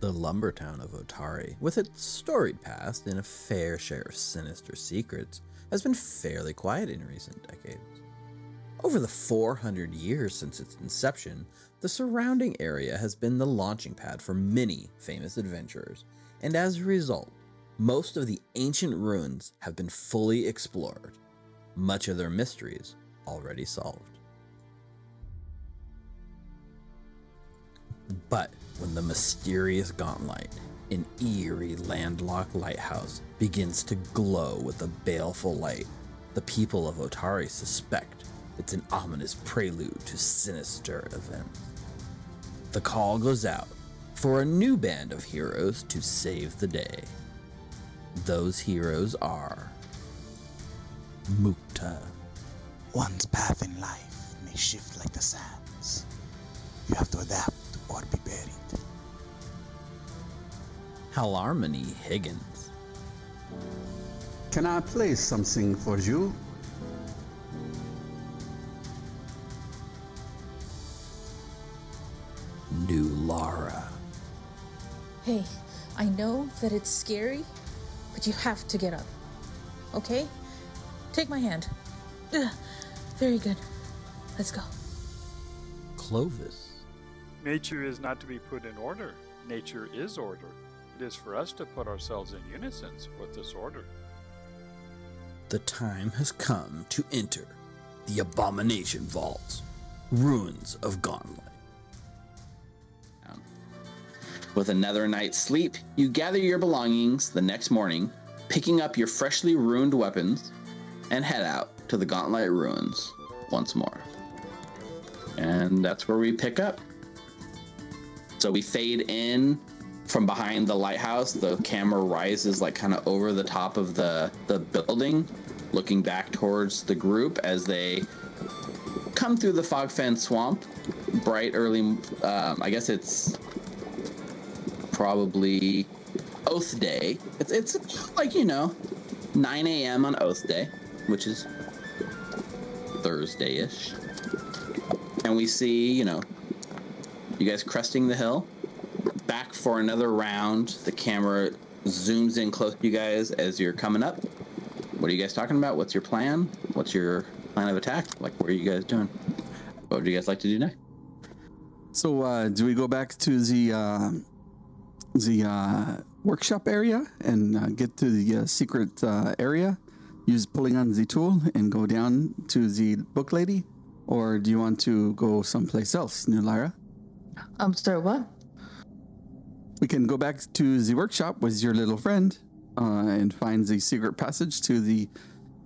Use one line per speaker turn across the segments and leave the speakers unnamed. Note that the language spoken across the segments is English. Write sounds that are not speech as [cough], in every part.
The lumber town of Otari, with its storied past and a fair share of sinister secrets, has been fairly quiet in recent decades. Over the 400 years since its inception, the surrounding area has been the launching pad for many famous adventurers, and as a result, most of the ancient ruins have been fully explored, much of their mysteries already solved. But when the mysterious Gauntlight, an eerie landlocked lighthouse, begins to glow with a baleful light, the people of Otari suspect it's an ominous prelude to sinister events. The call goes out for a new band of heroes to save the day. Those heroes are Mukta.
One's path in life may shift like the sands. You have to adapt or be buried.
Halarmony Higgins.
Can I play something for you?
New Lara.
Hey, I know that it's scary, but you have to get up. Okay? Take my hand. Ugh, very good. Let's go.
Clovis.
Nature is not to be put in order. Nature is order. It is for us to put ourselves in unison with this order.
The time has come to enter the Abomination Vaults, Ruins of Gauntlight.
Um, with another night's sleep, you gather your belongings the next morning, picking up your freshly ruined weapons, and head out to the Gauntlight Ruins once more. And that's where we pick up. So we fade in from behind the lighthouse. The camera rises like kind of over the top of the, the building, looking back towards the group as they come through the fog fence swamp. Bright early, um, I guess it's probably Oath Day. It's it's like you know, 9 a.m. on Oath Day, which is Thursday-ish, and we see you know, you guys cresting the hill, back for another round. The camera zooms in close to you guys as you're coming up. What are you guys talking about? What's your plan? What's your plan of attack? Like, what are you guys doing? What would you guys like to do next?
So, uh, do we go back to the uh, the uh, workshop area and uh, get to the uh, secret uh, area? Use pulling on the tool and go down to the book lady, or do you want to go someplace else, New Lyra?
Um, sorry, what?
We can go back to the workshop with your little friend uh, and find the secret passage to the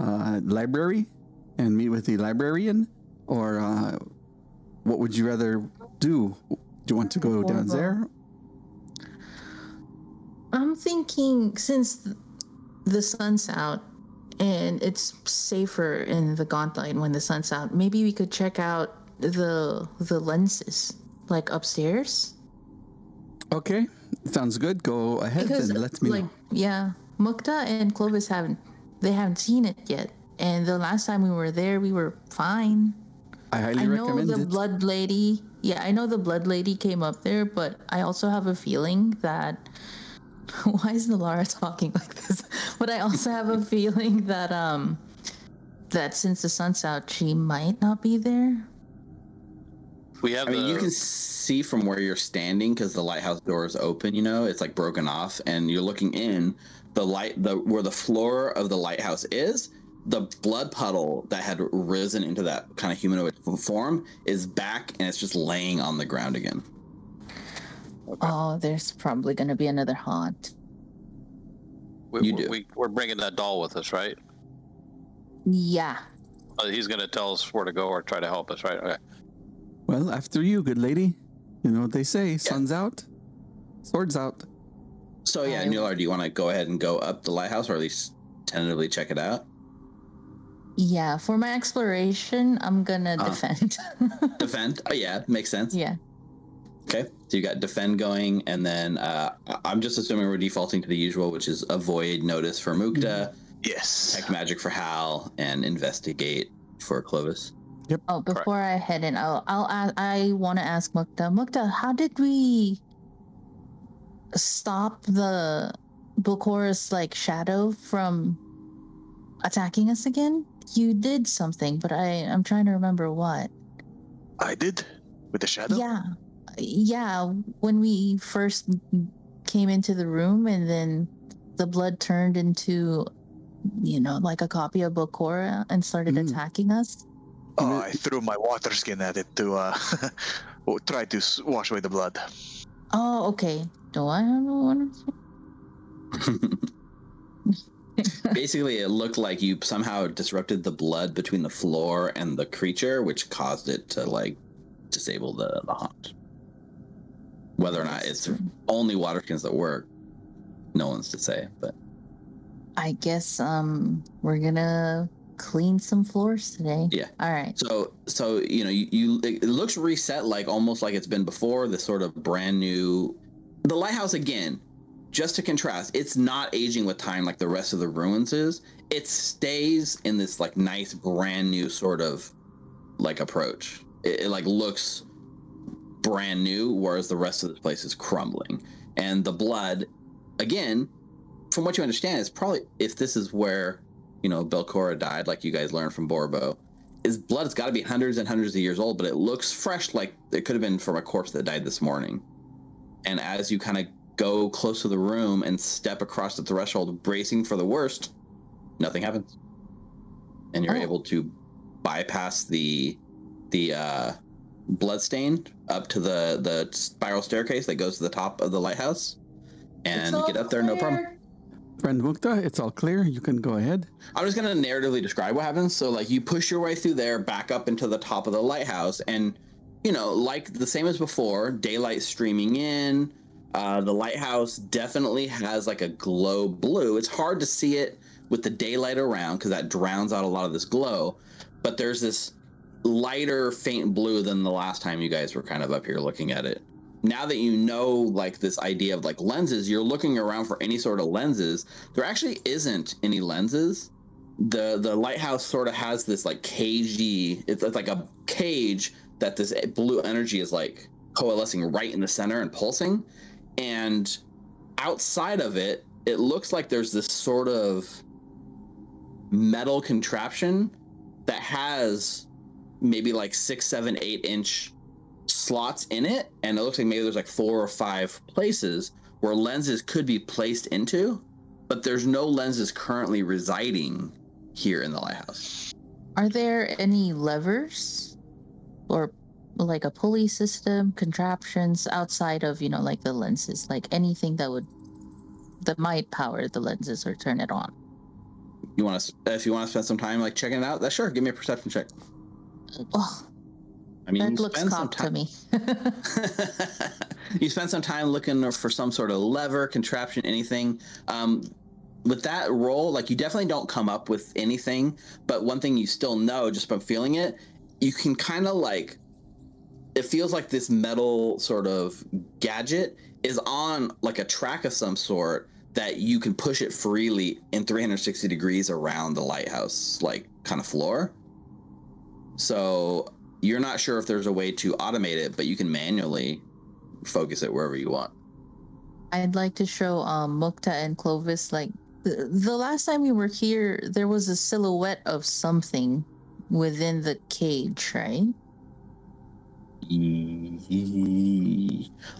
uh, library and meet with the librarian, or uh, what would you rather do? Do you want to go down there?
I'm thinking since the sun's out and it's safer in the Gauntlight when the sun's out, maybe we could check out the the lenses like upstairs.
Okay, sounds good. Go ahead and let me
like
know.
yeah, Mukta and Clovis haven't they haven't seen it yet. And the last time we were there, we were fine.
I highly
I know
recommend
the
it.
blood lady. Yeah, I know the blood lady came up there, but I also have a feeling that. [laughs] Why is Nalara talking [laughs] like this? But I also have a feeling that um, that since the sun's out, she might not be there.
We have
I mean, you can see from where you're standing because the lighthouse door is open. You know, it's like broken off, and you're looking in. The light, the where the floor of the lighthouse is, the blood puddle that had risen into that kind of humanoid form is back, and it's just laying on the ground again.
Oh, there's probably gonna be another haunt.
we,
you do.
We, we're bringing that doll with us, right?
Yeah.
Uh, he's going to tell us where to go or try to help us, right? Okay.
Well, after you, good lady. You know what they say: sun's out, swords out.
So yeah,
I-
Nular, do you want to go ahead and go up the lighthouse, or at least tentatively check it out?
Yeah, for my exploration, I'm gonna
Uh-huh.
defend. [laughs]
Defend. Oh yeah, makes sense.
yeah.
Okay, so you got defend going, and then uh, I- I'm just assuming we're defaulting to the usual, which is avoid notice for Mukta,
Yes.
tech magic for Hal, and investigate for Clovis.
Oh, before I head in, I'll, I'll, a- I want to ask Mukta. Mukta, how did we, stop the Belcora's like shadow from attacking us again? You did something, but I I'm trying to remember what.
I did with the shadow.
Yeah. Yeah, when we first came into the room and then the blood turned into you know, like a copy of Belcora and started
Mm.
attacking us.
Oh, I threw my water skin at it to uh, [laughs] try to wash away the blood.
Oh, okay. Do I have one? [laughs]
Basically, it looked like you somehow disrupted the blood between the floor and the creature, which caused it to like disable the, the haunt. Whether or not it's only water skins that work, no one's to say. But
I guess um we're gonna clean some floors today.
Yeah.
All right.
so, so you know, you, you it looks reset, like almost like it's been before. This sort of brand new, the lighthouse again. Just to contrast, it's not aging with time like the rest of the ruins is. It stays in this like nice brand new sort of like approach. It, it like looks brand new, whereas the rest of the place is crumbling. And the blood, again, from what you understand, is probably if this is where you know Belcora died, like you guys learned from Borbo, his blood's got to be hundreds and hundreds of years old, but it looks fresh, like it could have been from a corpse that died this morning. And as you kind of go close to the room and step across the threshold, bracing for the worst, nothing happens, and you're
Oh.
able to bypass the the uh, bloodstain up to the the spiral staircase that goes to the top of the lighthouse, and get up there, no problem.
Friend Mukta, it's all clear. You can go ahead.
I'm just gonna narratively describe what happens. So like you push your way through there, back up into the top of the lighthouse, and you know, like the same as before, daylight streaming in. Uh, the lighthouse definitely has like a glow blue. It's hard to see it with the daylight around because that drowns out a lot of this glow. But there's this lighter, faint blue than the last time you guys were kind of up here looking at it. Now that you know like this idea of like lenses, you're looking around for any sort of lenses. There actually isn't any lenses the the lighthouse sort of has this like cagey it's, it's like a cage that this blue energy is like coalescing right in the center and pulsing and outside of it it looks like there's this sort of metal contraption that has maybe like six seven eight inch slots in it and it looks like maybe there's like four or five places where lenses could be placed into but there's no lenses currently residing here in the lighthouse.
Are there any levers or like a pulley system, contraptions outside of, you know, like the lenses, like anything that would that might power the lenses or turn it on?
You want to, if you want to spend some time like checking it out, that sure, give me a perception check.
Oh,
I mean,
that
you
looks
spend some
cocked to
time.
me. [laughs]
you spend some time looking for some sort of lever, contraption, anything. Um, with that roll, like you definitely don't come up with anything. But one thing you still know just by feeling it, you can kind of like. It feels like this metal sort of gadget is on like a track of some sort that you can push it freely in 360 degrees around the lighthouse, like kind of floor. So you're not sure if there's a way to automate it, but you can manually focus it wherever you want.
I'd like to show um Mukta and Clovis like the, the last time we were here there was a silhouette of something within the cage, right?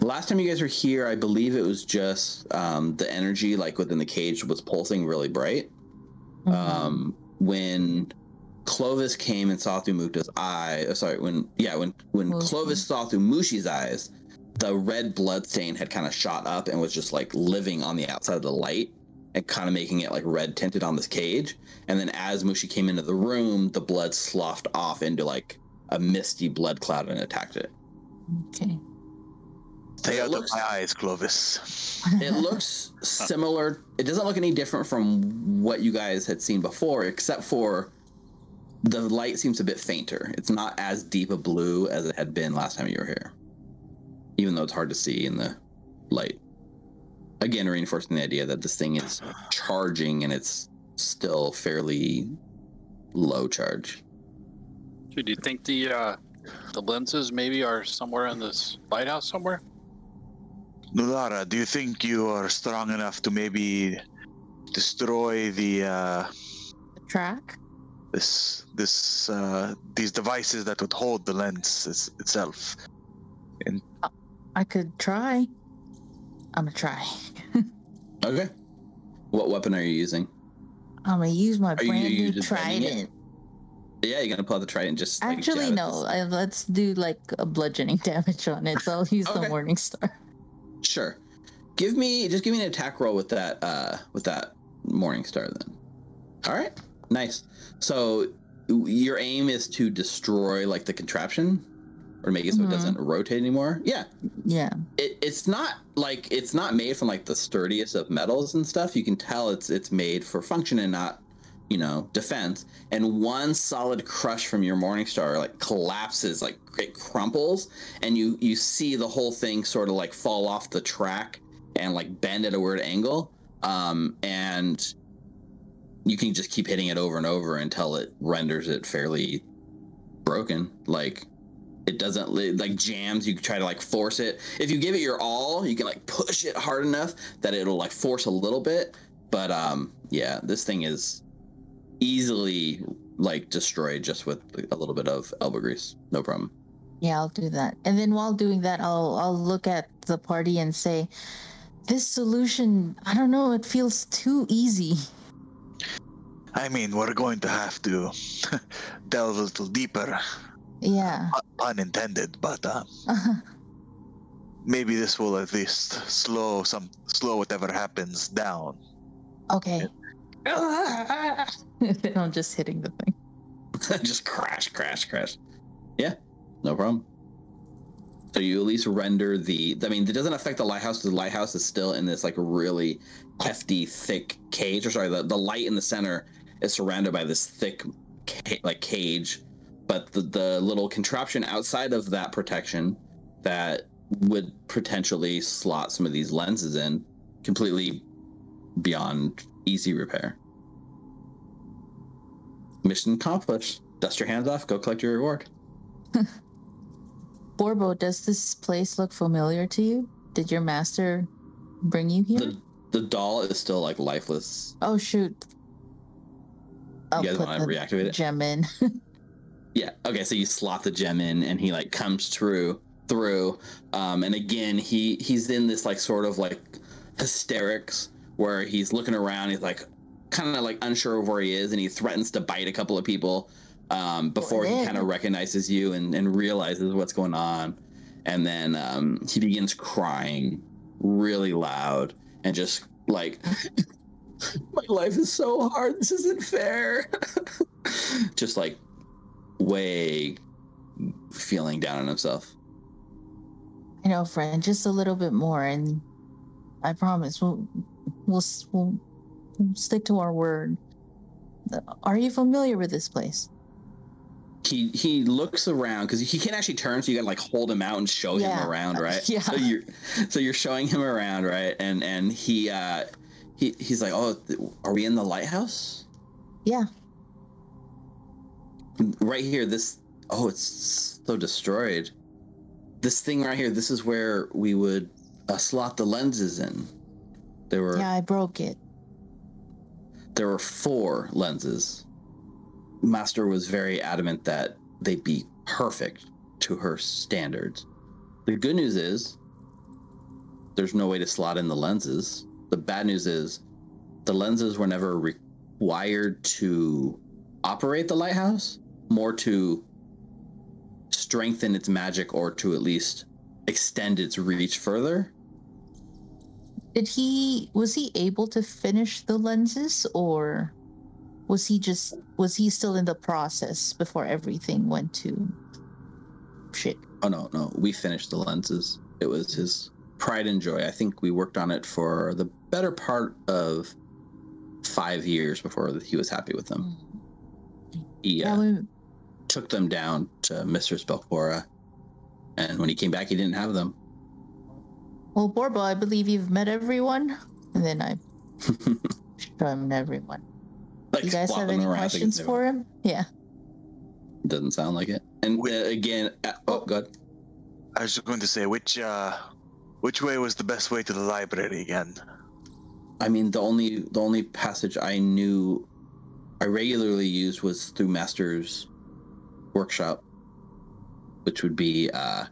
Last time you guys were here, I believe it was just um, the energy, like within the cage, was pulsing really bright.
Mhm.
Um, when Clovis came and saw through Mukta's eye, uh, sorry, when yeah, when when
Mushi.
Clovis saw through Mushi's eyes, the red blood stain had kind of shot up and was just like living on the outside of the light and kind of making it like red tinted on this cage. And then as Mushi came into the room, the blood sloughed off into like a misty blood cloud and attacked it.
okay.
Stay
It
out
looks-
of my eyes, Clovis.
It looks [laughs] similar. It doesn't look any different from what you guys had seen before, except for the light seems a bit fainter. It's not as deep a blue as it had been last time you were here, even though it's hard to see in the light. Again, reinforcing the idea that this thing is charging and it's still fairly low charge.
Do you think the uh, the lenses maybe are somewhere in this lighthouse somewhere?
Nulara, do you think you are strong enough to maybe destroy the uh,
Track?
This this uh, these devices that would hold the lens is- itself?
I could try. I'm gonna try. [laughs]
Okay. What weapon are you using?
I'm gonna use my
you-
brand
you
new
just bending it?
trident.
Yeah, you're gonna pull out the trident. and Just like,
Actually, no. I, let's do like a bludgeoning [laughs] damage on it. So I'll use
Okay.
the Morning Star.
Sure. Give me just give me an attack roll with that uh with that morning star then. All right. Nice. So your aim is to destroy like the contraption or make it so
Mhm.
it doesn't rotate anymore. Yeah.
Yeah.
It, it's not like it's not made from like the sturdiest of metals and stuff. You can tell it's it's made for function and not you know defense. And one solid crush from your morning star like collapses, like it crumples, and you you see the whole thing sort of like fall off the track and like bend at a weird angle. Um, and you can just keep hitting it over and over until it renders it fairly broken. Like it doesn't li- like jams. You try to like force it. If you give it your all, you can like push it hard enough that it'll like force a little bit. But um, yeah, this thing is easily like destroyed just with a little bit of elbow grease. No problem.
Yeah, I'll do that. And then while doing that, I'll I'll look at the party and say, "This solution, I don't know. It feels too easy." [laughs]
I mean, we're going to have to [laughs] delve a little deeper,
Yeah.
pu- pun intended, but uh, maybe this will at least slow some slow whatever happens down.
okay. then [laughs] I'm just hitting the thing. [laughs]
just crash, crash, crash. Yeah, no problem. So you at least render the. I mean, it doesn't affect the lighthouse. The lighthouse is still in this like really hefty, thick cage. Or sorry, the, the light in the center is surrounded by this thick, ca- like cage. But the the little contraption outside of that protection that would potentially slot some of these lenses in, completely beyond easy repair. Mission accomplished. Dust your hands off. Go collect your reward. [laughs]
Borbo, does this place look familiar to you? Did your master bring you here?
The the doll is still like lifeless.
Oh shoot. I'll
you guys want to reactivate it?
gem in. [laughs]
Yeah. Okay. So you slot the gem in, and he like comes through through. Um, and again, he he's in this like sort of like hysterics where he's looking around. He's like kind of like unsure of where he is, and he threatens to bite a couple of people um, before he kind of recognizes you and, and realizes what's going on. And then um, he begins crying really loud and just like, [laughs] [laughs] my life is so hard. This isn't fair. [laughs] just like way feeling down on himself.
I know, friend, just a little bit more, and I promise we'll we'll we'll, we'll stick to our word. Are you familiar with this place?
He he looks around because he can't actually turn, so you gotta like hold him out and show
Yeah.
him around, right? [laughs]
Yeah.
So you're so you're showing him around, right? And and he uh he he's like, oh, are we in the lighthouse?
Yeah.
Right here, this oh, it's so destroyed. This thing right here, this is where we would uh, slot the lenses in. There were
Yeah, I broke it.
there were four lenses. Master was very adamant that they be perfect to her standards. The good news is there's no way to slot in the lenses. The bad news is the lenses were never required to operate the lighthouse, more to strengthen its magic or to at least extend its reach further.
Did he was he able to finish the lenses or was he just was he still in the process before everything went to shit?
Oh no, no, we finished the lenses. It was his pride and joy. I think we worked on it for the better part of five years before he was happy with them. He uh,
we,
took them down to Mistress Belcora, and when he came back, he didn't have them.
well, Borbo, I believe you've met everyone, and then I [laughs] show him everyone.
like
you guys have any
around,
questions for him? Yeah.
were- Doesn't sound like it. And uh, again, uh, oh, god.
I was just going to say which uh, Which way was the best way to the library again?
I mean, the only the only passage I knew I regularly used was through Master's workshop, which would be uh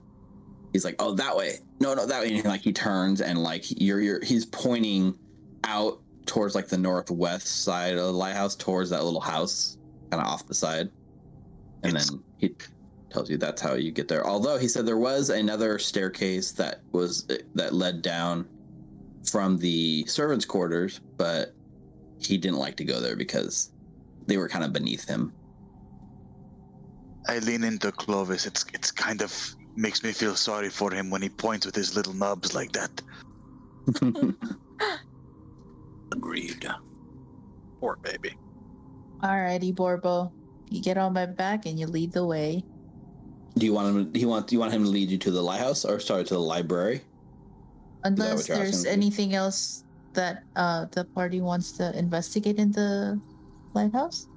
he's like, oh that way. No, no, that way. And like he turns and like you're you're he's pointing out towards like the northwest side of the lighthouse towards that little house, kind of off the side. And
It's-
then he tells you that's how you get there. Although he said there was another staircase that was that led down from the servants' quarters, but he didn't like to go there because they were kind of beneath him.
I lean into Clovis. It's it's kind of makes me feel sorry for him when he points with his little nubs like that. [laughs]
Agreed. Poor baby.
Alrighty, Borbo. You get on my back and you lead the way.
Do you want him? Do you want? Do you want him to lead you to the lighthouse or sorry to the library?
Unless there's anything else that uh the party wants to investigate in the lighthouse.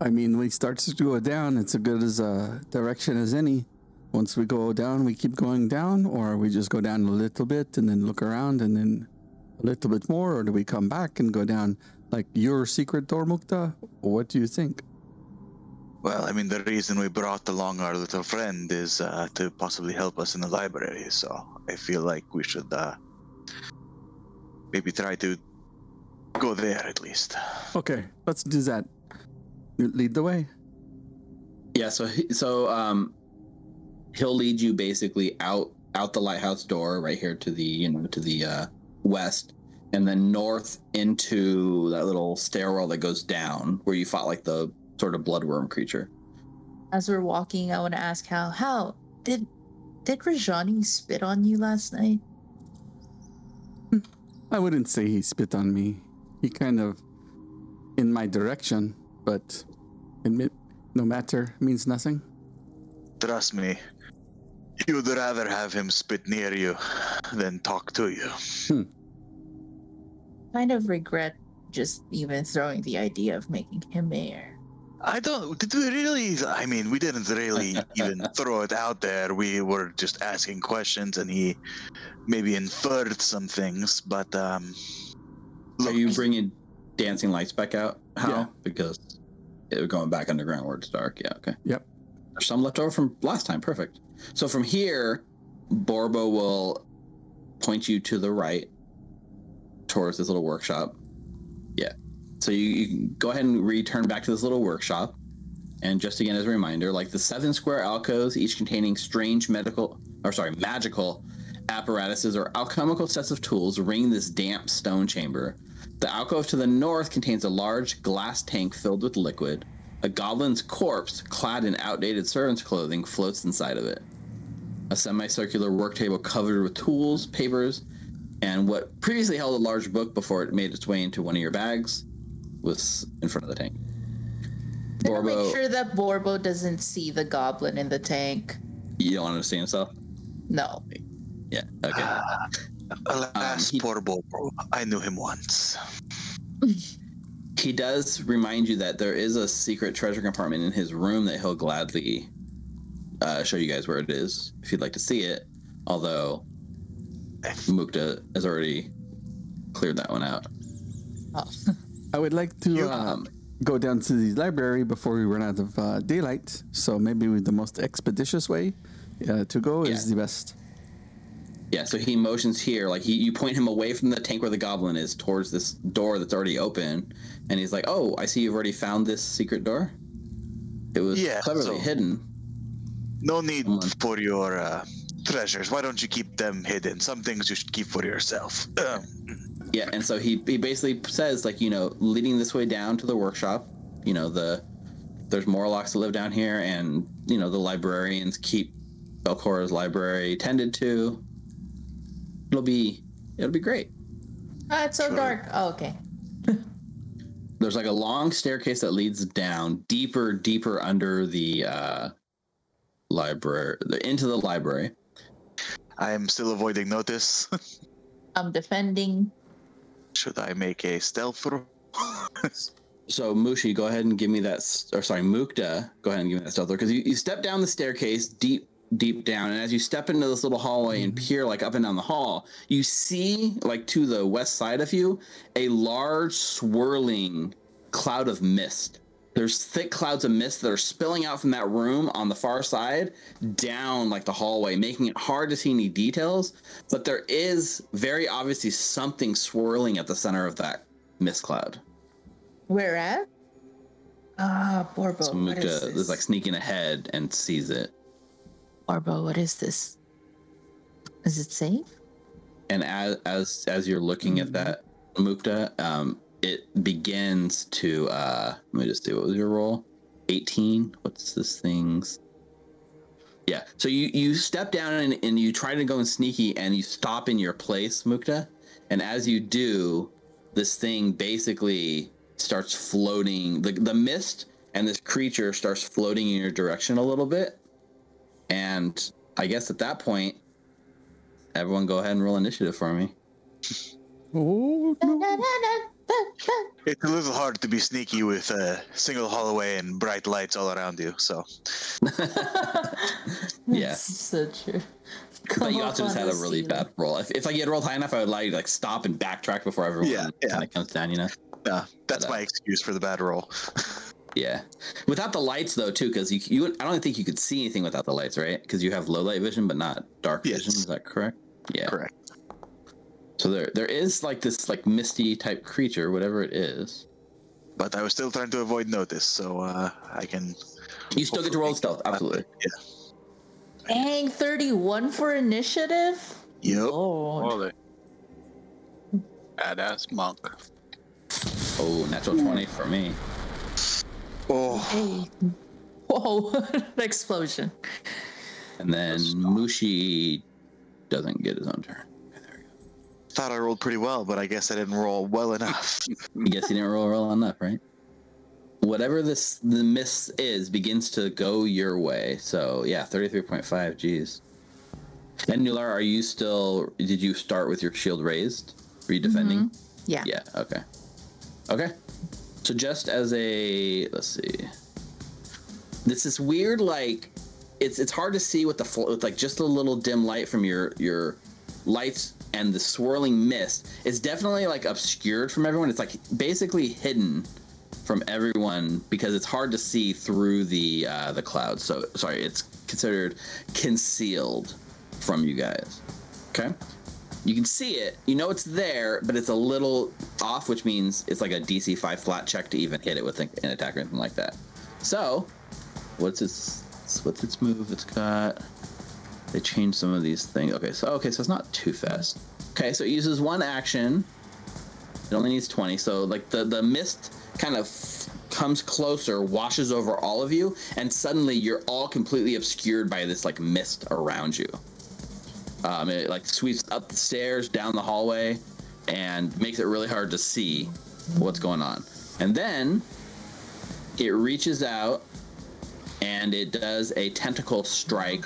I mean, we start to go down. It's as good as a direction as any. Once we go down, we keep going down, or we just go down a little bit and then look around and then a little bit more, or do we come back and go down like your secret door, Mukta? What do you think?
Well, I mean, the reason we brought along our little friend is uh, to possibly help us in the library. So I feel like we should uh, maybe try to go there at least.
Okay, let's do that. You lead the way.
Yeah. So he- so um, he'll lead you basically out out the lighthouse door right here to the you know to the uh, west, and then north into that little stairwell that goes down where you fought like the sort of bloodworm creature.
As we're walking, I want to ask how how did did Rajani spit on you last night? Hmm.
I wouldn't say he spit on me. He kind of in my direction, but admit no matter means nothing.
Trust me, you'd rather have him spit near you than talk to you. Hmm.
Kind of regret just even throwing the idea of making him mayor.
I don't. Did we really? I mean, we didn't really even [laughs] throw it out there. We were just asking questions, and he maybe inferred some things. But um,
Are
look,
you bringing dancing lights back out? How?
Yeah.
Because it was going back underground where it's dark. Yeah. Okay.
Yep.
There's some left over from last time. Perfect. So from here, Borbo will point you to the right towards this little workshop. So you, you go ahead and return back to this little workshop. And just again as a reminder, like the seven square alcoves, each containing strange medical or sorry, magical apparatuses or alchemical sets of tools ring this damp stone chamber. The alcove to the north contains a large glass tank filled with liquid. A goblin's corpse, clad in outdated servant's clothing, floats inside of it. A semicircular work table covered with tools, papers, and what previously held a large book before it made its way into one of your bags was in front of the tank. Borbo,
make sure that Borbo doesn't see the goblin in the tank.
you don't want him to see himself?
No.
Yeah, okay. [laughs]
alas,
um, he-
poor Bobo. I knew him once. [laughs]
He does remind you that there is a secret treasure compartment in his room that he'll gladly uh, show you guys where it is if you'd like to see it. Although Mukta has already cleared that one out.
Oh. [laughs]
I would like to um, go down to the library before we run out of uh, daylight. So maybe the most expeditious way uh, to go is the best.
Yeah, so he motions here, like he, you point him away from the tank where the goblin is towards this door that's already open, and he's like, "Oh, I see you've already found this secret door. It was
Yeah,
cleverly
so-
hidden."
No need
Someone-
for your uh, treasures. Why don't you keep them hidden? Some things you should keep for yourself. [clears throat]
Yeah, and so he he basically says like you know leading this way down to the workshop, you know the there's Morlocks that live down here, and you know the librarians keep Belcora's library tended to. It'll be it'll be great.
Ah, it's so
Sure.
dark. Oh, okay. [laughs]
There's like a long staircase that leads down deeper, deeper under the uh, library, into the library.
I am still avoiding notice. [laughs]
I'm defending.
Should I make a stealth roll? [laughs]
So Mushi, go ahead and give me that, or sorry, Mukta, go ahead and give me that stealth because you, you step down the staircase deep deep down, and as you step into this little hallway and mm-hmm. peer like up and down the hall, you see like to the west side of you a large swirling cloud of mist. There's thick clouds of mist that are spilling out from that room on the far side down like the hallway, making it hard to see any details. But there is very obviously something swirling at the center of that mist cloud.
Where at? Ah, Borbo.
So Mukta
is
is like sneaking ahead and sees it.
Borbo, what is this? Is it safe?
and as as as you're looking at that mukta um it begins to uh let me just see what was your roll 18 what's this thing's? Yeah so you you step down and, and you try to go in sneaky and you stop in your place mukta. And as you do this thing basically starts floating the, the mist and this creature starts floating in your direction a little bit. And i guess at that point everyone go ahead and roll initiative for me. [laughs]
Oh no!
It's a little hard to be sneaky with a single hallway and bright lights all around you. So [laughs]
Yeah.
That's so true.
but you also just had a really
ceiling.
bad roll. If, if like you had rolled high enough, I would allow you to like stop and backtrack before everyone
Yeah, yeah.
kind of comes down. You know?
uh, that's
But, uh,
my excuse for the bad roll. [laughs]
Yeah. Without the lights though, too, because you, you I don't think you could see anything without the lights, right? Because you have low light vision, but not dark
Yes.
vision. Is that correct? Yeah.
Correct.
So there there is like this like misty type creature, whatever it is.
But I was still trying to avoid notice, so uh, I can.
You still get to roll stealth, absolutely.
Yeah.
Dang, 31 for initiative?
Yep.
Lord.
Holy. Badass monk.
Oh, natural twenty for me.
Oh,
Hey. Whoa, [laughs] an explosion.
And then Mushi doesn't get his own turn.
Thought I rolled pretty well, but I guess I didn't roll well enough. [laughs]
I guess you didn't roll roll enough, right? Whatever this the miss is begins to go your way. So yeah, thirty three point five. Geez. And Nular, are you still? Did you start with your shield raised? Were you defending? Mm-hmm.
Yeah.
Yeah. Okay. Okay. So just as a let's see, this is weird. Like it's it's hard to see with the fl- with like just a little dim light from your your lights and the swirling mist. is definitely like obscured from everyone. It's like basically hidden from everyone because it's hard to see through the uh, the clouds. So sorry, it's considered concealed from you guys. Okay. You can see it. You know it's there, but it's a little off, which means it's like a DC five flat check to even hit it with an attack or anything like that. So, what's its what's its move? It's got. They changed some of these things. Okay, so okay, so it's not too fast. Okay, so it uses one action. It only needs twenty. So like the the mist kind of comes closer, washes over all of you, and suddenly you're all completely obscured by this like mist around you. Um, it like sweeps up the stairs, down the hallway, and makes it really hard to see what's going on. And then it reaches out and it does a tentacle strike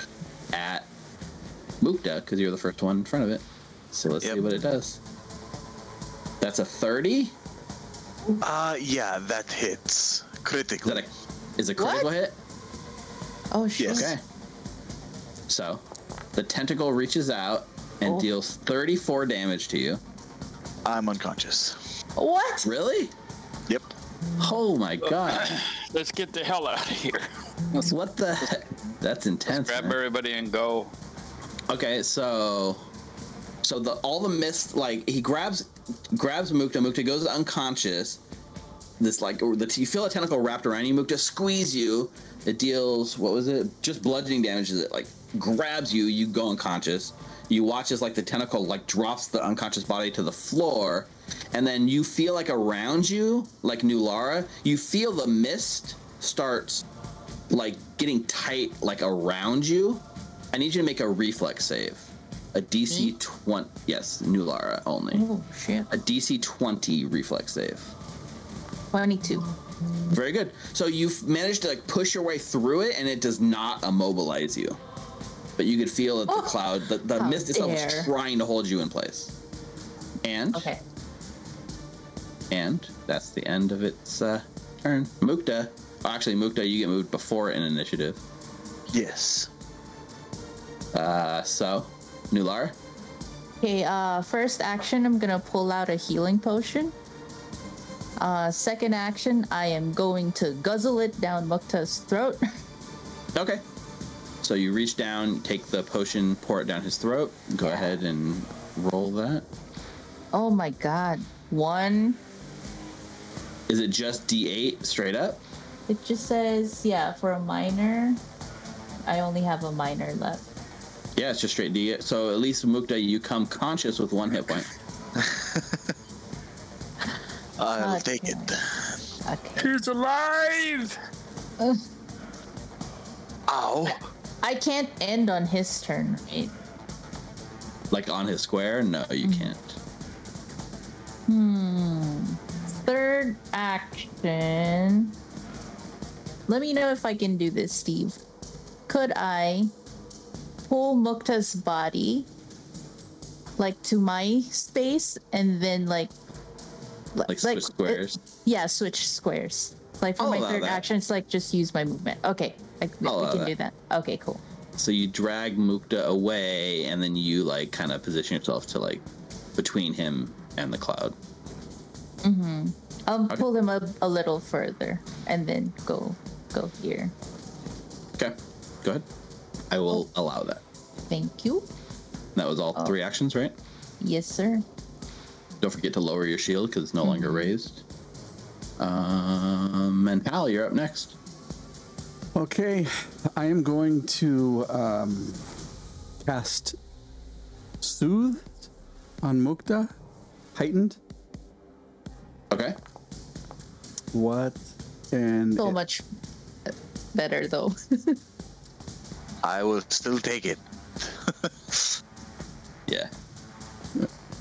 at Mukta because you're the first one in front of it. So let's see what it does. That's a 30.
uh, yeah, that hits
Is
critically.
that a is a critical
What?
hit?
Oh, shit.
Yes.
Okay. So the tentacle reaches out and
Oh.
deals 34 damage to you.
I'm unconscious.
What?
Really?
Yep.
Oh my god. [clears throat]
Let's get the hell out of here.
what the heck? That's intense.
Grab
man.
everybody and go.
Okay, so so the all the mist like he grabs grabs Mukta. Mukta goes unconscious. This like the you feel a tentacle wrapped around you. Mukta squeeze you. It deals what was it? Just bludgeoning damage. It like grabs you. You go unconscious. You watch as like the tentacle like drops the unconscious body to the floor, and then you feel like around you, like New Lara, you feel the mist starts like getting tight like around you. I need you to make a reflex save. A DC 20. Yes, New Lara only.
Oh, shit.
A DC 20 reflex save.
22.
Very good. So you've managed to like push your way through it and it does not immobilize you. But you could feel that the
Oh,
cloud, the, the mist itself is trying to hold you in place. And
Okay.
and that's the end of its uh, turn. Mukta. Actually, Mukta, you get moved before an initiative.
Yes.
Uh, so, Nular.
Okay, uh, first action, I'm gonna pull out a healing potion. Uh, second action, I am going to guzzle it down Mukta's throat. [laughs]
Okay. So you reach down, take the potion, pour it down his throat. Go ahead and roll that.
oh my god. One.
Is it just D8 straight up?
It just says, yeah, for a minor, I only have a minor left.
Yeah, it's just straight D8. So at least Mukta, you come conscious with one hit point. [laughs]
I'll
God
take it.
Okay.
He's alive!
Ugh. [laughs]
Ow!
I can't end on his turn, right?
Like on his square? No, you can't. Hmm.
Third action. Let me know if I can do this, Steve. Could I pull Mukta's body like to my space and then like
Like switch squares.
yeah, switch squares. Like for
I'll
my third
that.
action, it's like just use my movement. Okay, I, we can
that.
do that. Okay, cool.
So you drag Mukta away, and then you like kind of position yourself to like between him and the cloud. Mm-hmm.
I'll
Okay.
pull him up a little further and then go go here.
Okay, go ahead. I will allow that.
Thank you.
That was all
Oh.
three actions, right?
Yes, sir.
Don't forget to lower your shield because it's no longer raised. Um, and Hal, you're up next.
Okay, I am going to um, cast Soothe on Mukta, heightened.
Okay.
What? And
So
it-
much better though. [laughs]
I will still take it. [laughs]
Yeah.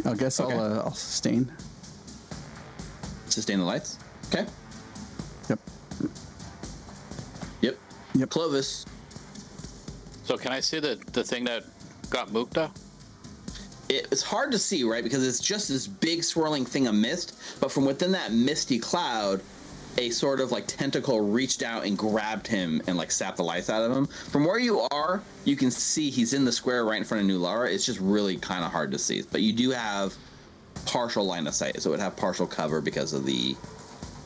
I guess
Okay.
I'll, uh, I'll sustain.
Sustain the lights. Okay.
Yep.
Yep.
Yep.
Clovis.
So can I see the the thing that got Mukta?
It- It's hard to see, right? Because it's just this big swirling thing of mist, but from within that misty cloud, a sort of like tentacle reached out and grabbed him and like sapped the life out of him. From where you are, you can see he's in the square right in front of New Lara. It's just really kind of hard to see, but you do have partial line of sight, so it would have partial cover because of the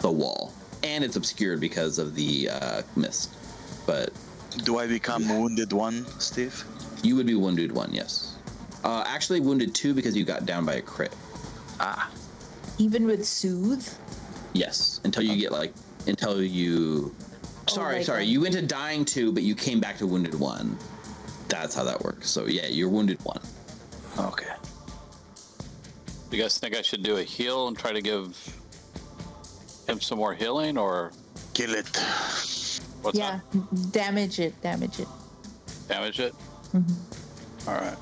the wall, and it's obscured because of the uh, mist. But
Do I become wounded one, Steve?
you would be wounded one, yes. Uh, actually, wounded two because you got down by a crit.
Ah,
Even with soothe.
Yes, until you get like until you. Sorry,
like,
sorry.
um,
You went to dying two, but you came back to wounded one. That's how that works. So yeah, you're wounded one.
okay.
You guys think I should do a heal and try to give him some more healing, or
Kill it.
what's
yeah, damage it, damage it.
Damage it. All right.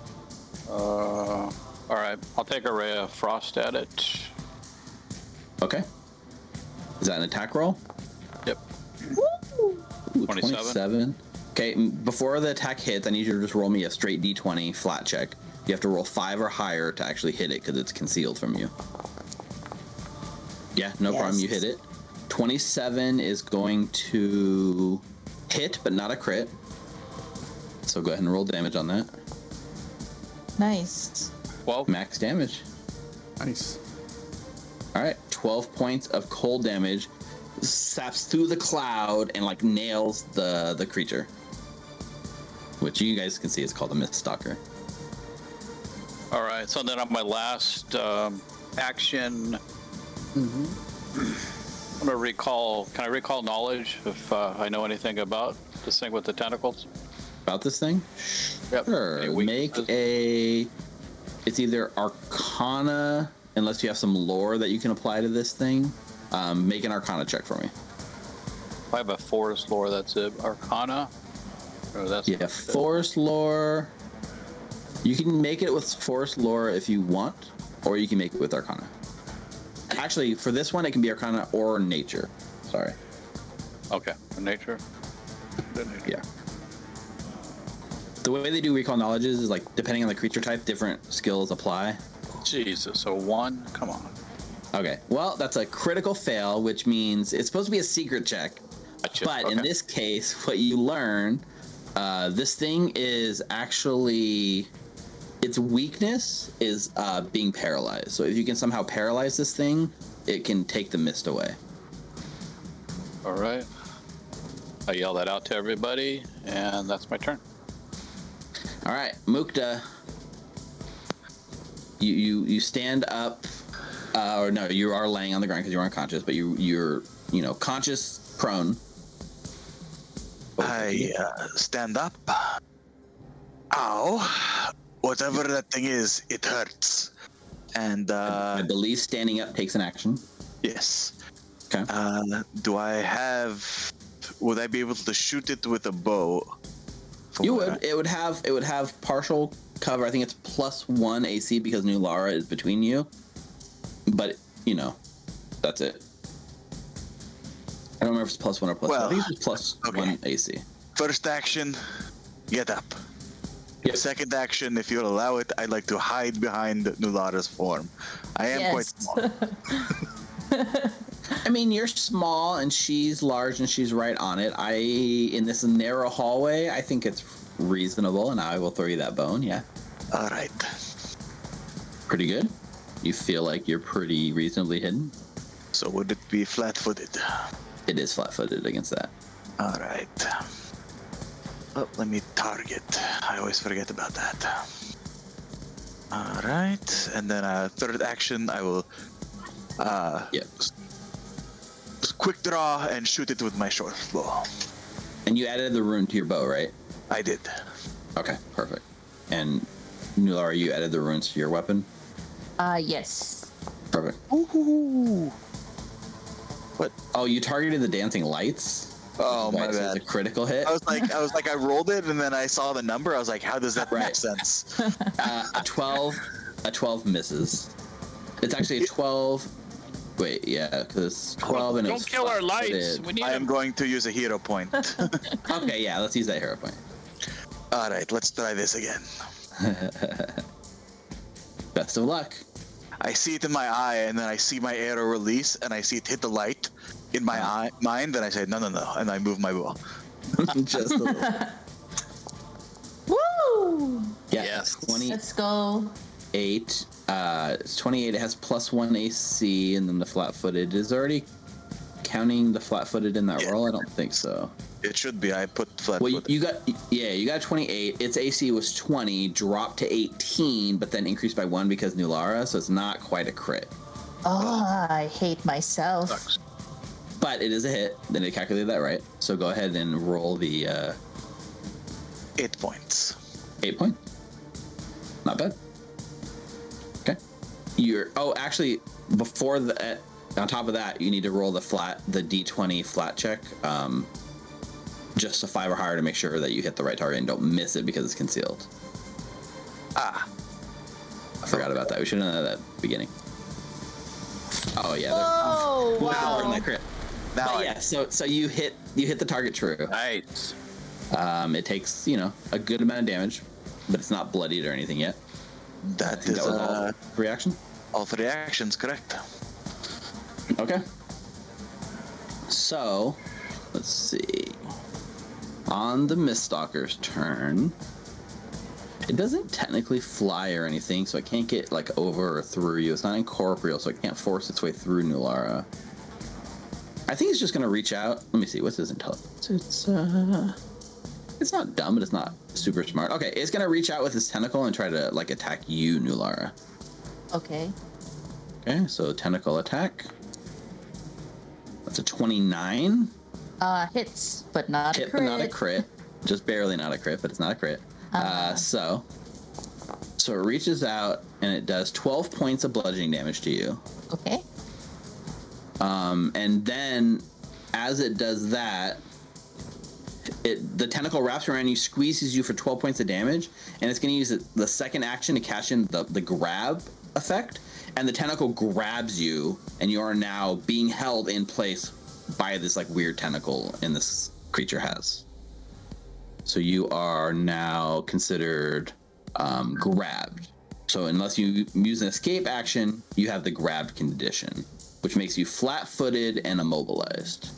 Uh, all right. I'll take a ray of frost at it.
Okay. Is that an attack roll?
Yep.
Ooh,
27.
27. Okay, before the attack hits, I need you to just roll me a straight d20 flat check. You have to roll five or higher to actually hit it because it's concealed from you. Yeah, no problem. You hit it. 27 is going to hit, but not a crit. So go ahead and roll damage on that.
Nice.
Well,
Max damage.
Nice.
All right, 12 points of cold damage saps through the cloud and like nails the the creature. Which you guys can see is called a Mist Stalker.
all right. So then on my last um, action, [clears throat] I'm gonna recall. Can I recall knowledge if uh, I know anything about this thing with the tentacles?
About this thing?
Yep.
Sure. Make a. It's either Arcana, unless you have some lore that you can apply to this thing. Um, make an Arcana check for me.
I have a forest lore. That's it. Arcana. Oh, that's
Yeah, Forest lore. You can make it with Forest lore if you want, or you can make it with Arcana. Actually, for this one, it can be Arcana or Nature. Sorry.
Okay. Nature.
Yeah. The way they do recall knowledges is like depending on the creature type, different skills apply.
Jesus. So one. Come on.
Okay. Well, that's a critical fail, which means it's supposed to be a secret check.
Gotcha.
But in this case, what you learn Uh, this thing is actually its weakness is uh, being paralyzed. So if you can somehow paralyze this thing, it can take the mist away.
All right. I yell that out to everybody, and that's my turn.
All right, Mukta. You you you stand up, uh, or no, you are laying on the ground because you're unconscious, but you you're you know conscious, prone.
I uh, stand up. Ow. Whatever that thing is, it hurts. And uh,
I believe standing up takes an action.
yes.
Okay.
Uh, do I have? Would I be able to shoot it with a bow?
You
where
would. It would have. It would have partial cover. I think it's plus one AC because Nulara is between you. But you know, that's it. I don't remember if it's plus one or plus.
Well,
two. I think it's plus
okay.
one AC.
First action, get up.
Yep.
Second action, if you'll allow it, I'd like to hide behind Nulara's form. I am quite small. [laughs]
I mean, you're small and she's large and she's right on it. I in this narrow hallway, I think it's reasonable, and I will throw you that bone. Yeah,
All right.
pretty good. You feel like you're pretty reasonably hidden.
So would it be flat-footed?
It is flat-footed against that.
All right. Oh, let me target. I always forget about that. All right, and then uh, third action, I will uh,
Yep.
s- quick draw and shoot it with my short bow.
And you added the rune to your bow, right?
I did.
Okay, perfect. And Nulara, you added the runes to your weapon.
Uh, yes.
Perfect.
Ooh. What?
Oh, you targeted the dancing lights.
Oh
Why
my
it says
bad.
A critical hit.
I was like, I was like, I rolled it, and then I saw the number. I was like, how does that make sense? [laughs]
Uh, a twelve. A twelve misses. It's actually a twelve. Wait, yeah, because twelve and it
Don't
was
kill our lights. We need
I am
them.
going to use a hero point. [laughs]
Okay, yeah, let's use that hero point.
All right, let's try this again. [laughs]
Best of luck.
I see it in my eye, and then I see my arrow release, and I see it hit the light in my eye, mind, and I say, no, no, no, and I move my bow. [laughs]
Just a little. [laughs]
Woo!
Yeah,
Yes.
twenty
Let's go.
eight. Uh, it's twenty-eight. It has plus one AC, and then the flat-footed is already counting the flat-footed in that
Yeah.
roll. I don't think so.
It should be. I put flat
Well, you, got yeah, you got 28. Its AC was 20, dropped to 18, but then increased by one because Nulara, so it's not quite a crit.
Oh, I hate myself.
Sucks.
But it is a hit. Then it calculated that right. So go ahead and roll the uh,
Eight points.
eight point. Not bad. Okay. You're oh actually before the on top of that you need to roll the flat the d20 flat check um just a five or higher to make sure that you hit the right target and don't miss it because it's concealed.
Ah,
I forgot about that. We should have done that at the beginning. Oh yeah. they're-
Oh,
Look at
wow.
that crit.
now
But
I,
yeah, so so you hit you hit the target true.
Nice.
Um, it takes you know a good amount of damage, but it's not bloodied or anything yet. That is
that
think
is
that was
uh,
all reaction.
all three actions, correct?
Okay. So, let's see. On the Miststalker's turn, it doesn't technically fly or anything, so it can't get like over or through you. It's not incorporeal, so it can't force its way through Nulara. I think it's just gonna reach out. Let me see. What's his intelligence? It's uh, it's not dumb, but it's not super smart. Okay, it's gonna reach out with its tentacle and try to like attack you, Nulara.
Okay.
Okay, so tentacle attack. That's a 29.
Uh, hits, but not
Hit,
a
but
crit.
not a crit. Just barely not a crit, but it's not a crit. Uh,
Uh-huh.
so, so it reaches out and it does 12 points of bludgeoning damage to you.
Okay.
Um, and then, as it does that, it the tentacle wraps around you, squeezes you for 12 points of damage, and it's going to use the, the second action to cash in the, the grab effect. And the tentacle grabs you, and you are now being held in place by this like weird tentacle, and this creature has. So you are now considered um, grabbed. So unless you use an escape action, you have the grabbed condition, which makes you flat-footed and immobilized.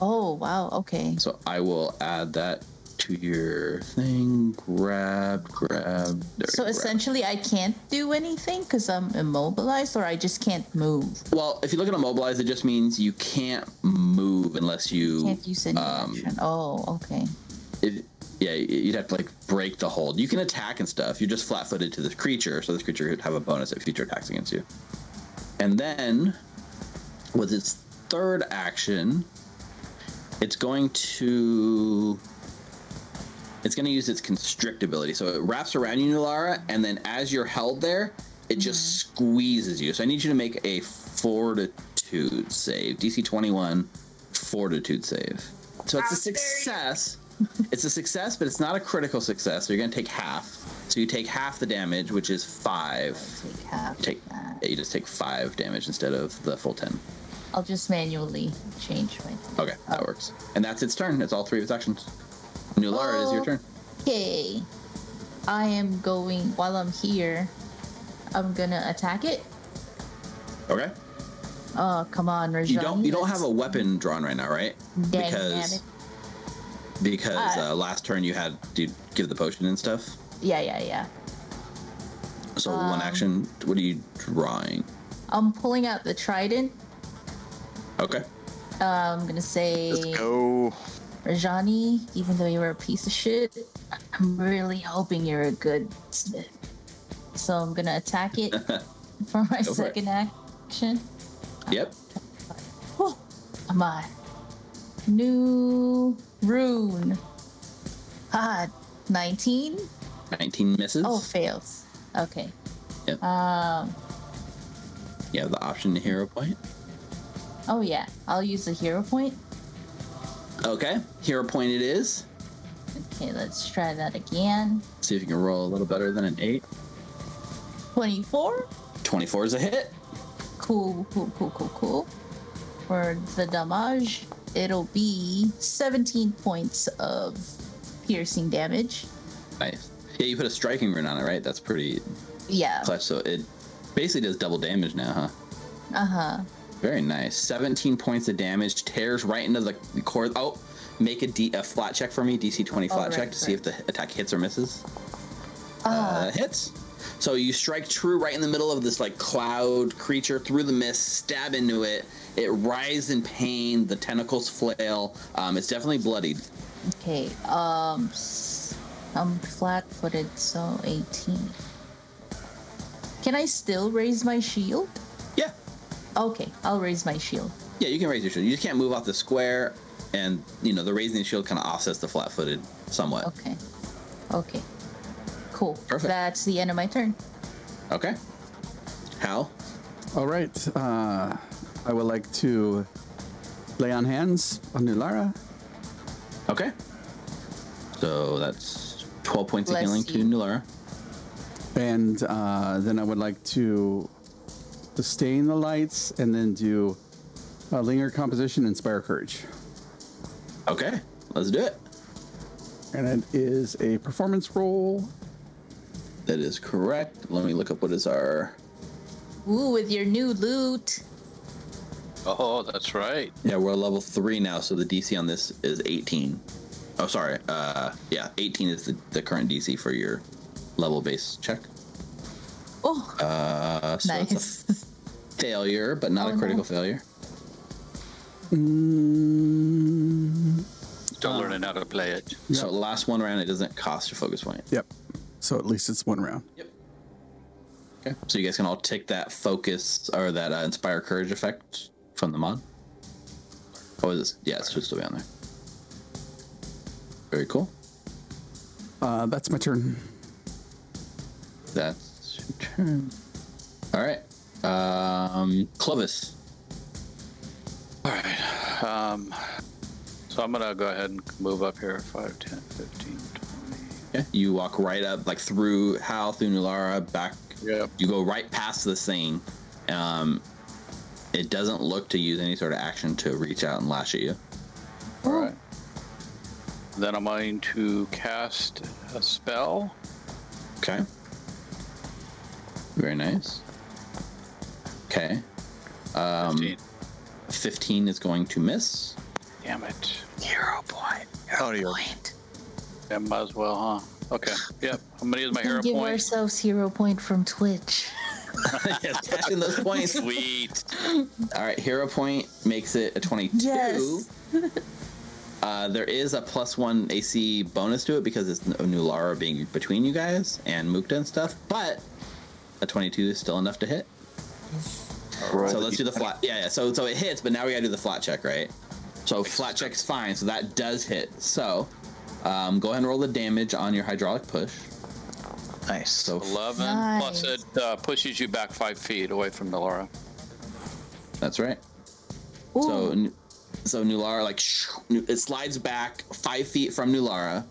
Oh, wow. Okay.
So I will add that to your thing. Grab, grab.
So
grab.
essentially, I can't do anything because I'm immobilized, or I just can't move.
Well, if you look at immobilize, it just means you can't move unless you.
Can't use any
um,
action. Oh, okay.
it, yeah, you'd have to like break the hold. You can attack and stuff. You're just flat-footed to this creature, so this creature would have a bonus at future attacks against you. And then, with its third action, it's going to it's going to use its constrict ability. So it wraps around you, Nulara, and then as you're held there, it just mm-hmm. squeezes you. So I need you to make a fortitude save, DC 21 fortitude save. So it's a success. it's a success, but it's not a critical success. So you're going to take half. So you take half the damage, which is five.
Take half.
Take
that.
you just take five damage instead of the full ten.
I'll just manually change my.
Okay, that oh. works. And that's its turn. It's all three of its actions. Nulara, it is your turn.
Okay. I am going while I'm here. I'm gonna attack it.
Okay.
Oh, come on, Rajani.
You don't you don't have a weapon drawn right now, right?
Dang
because
nabbit.
because
Uh,
uh, last turn you had to give the potion and stuff.
Yeah, yeah, yeah.
So one
Um,
action. What are you drawing?
I'm pulling out the trident.
Okay.
Uh, I'm gonna say,
Let's go.
Rajani, even though you were a piece of shit, I'm really hoping you're a good smith. So I'm gonna attack it [laughs] for my
Go for
second action.
Yep.
Oh, come on. New rune. Ah, 19?
19 misses.
Oh, fails. Okay.
Yep.
Um.
You have the option to hero point.
Oh yeah, I'll use the hero point.
Okay. Hero point it is.
Okay, let's try that again.
See if you can roll a little better than an 8.
24.
24 is a hit.
Cool, cool, cool, cool, cool. For the damage, it'll be 17 points of piercing damage.
Nice. Yeah, you put a striking rune on it, right? That's pretty
Yeah.
clutch. So it basically does double damage now, huh?
Uh huh.
Very nice. 17 points of damage, tears right into the core. Oh, make a, D, a flat check for me, DC 20 flat
Oh, right,
check to see if the attack hits or misses.
Uh,
Uh, hits. So you strike true right in the middle of this like cloud creature through the mist, stab into it. It writhes in pain. The tentacles flail. Um, it's definitely bloodied.
okay. Um. I'm flat-footed, so 18. Can I still raise my shield?
Yeah,
Okay, I'll raise my shield.
yeah. You can raise your shield. You just can't move off the square, and you know the raising the shield kind of offsets the flat-footed somewhat.
Okay. Okay. Cool.
Perfect.
That's the end of my turn.
Okay. Hal.
All right. Uh, I would like to lay on hands on Nulara.
Okay. So that's 12 points
Bless
of healing to
you.
Nulara.
And uh, then I would like to sustain the lights and then do uh, linger composition, inspire courage.
Okay, let's do it.
And it is a performance roll.
That is correct. Let me look up what is our.
Ooh, with your new loot.
Oh, that's right.
Yeah, we're level three now, so the DC on this is 18. Oh, sorry. Uh, yeah, 18 is the, the current DC for your level base check.
Oh,
Uh, so it's
nice.
a [laughs] failure, but not
Oh,
a
no.
critical failure.
Mm,
Still learn how to play it.
So last one round, it doesn't cost your focus point.
yep. So at least it's one round.
Yep. Okay. So you guys can all take that focus or that uh, inspire courage effect from the mod. Oh, is this? Yeah, it should still be on there. Very cool.
Uh, that's my turn.
That's your turn. All right. Um, Clovis.
All right. Um, so I'm going to go ahead and move up here 5, 10, 15, 20.
Yeah. You walk right up, like through Hal, through Nulara, back.
Yep.
You go right past the thing. Um, it doesn't look to use any sort of action to reach out and lash at you.
All right. Then I'm going to cast a spell.
Okay. Very nice. Okay. Um,
15.
15 is going to miss.
Damn it.
Hero point. Hero
Oh,
point.
Yeah, might as well, huh? Okay. Yep. I'm gonna use my hero
Give
point.
ourselves hero point from Twitch.
yes, cash in those points.
Sweet.
All right, hero point makes it a 22.
Yes.
Uh, there is a plus one AC bonus to it because it's a Nulara being between you guys and Mukta and stuff, but a 22 is still enough to hit. So let's do the flat. Yeah, yeah. So so it hits, but now we gotta do the flat check, right? So flat check's fine. So that does hit. So um, go ahead and roll the damage on your hydraulic push.
Nice.
So
11 plus it uh, pushes you back five feet away from Nulara.
That's right. So, so Nulara like shoo, it slides back five feet from Nulara.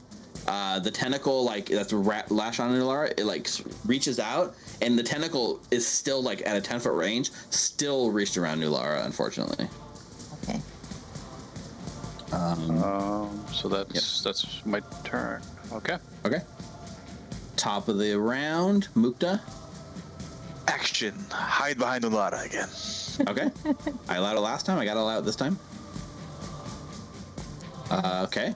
Uh, the tentacle like that's a rat lash on Nulara. It like reaches out, and the tentacle is still like at a ten foot range, still reached around Nulara. Unfortunately,
Okay.
Um, so that's that's my turn. Okay.
okay. Top of the round, Mukta.
Action. Hide behind Nulara again. [laughs]
Okay, I allowed it last time. I got to allow it this time. Uh, okay,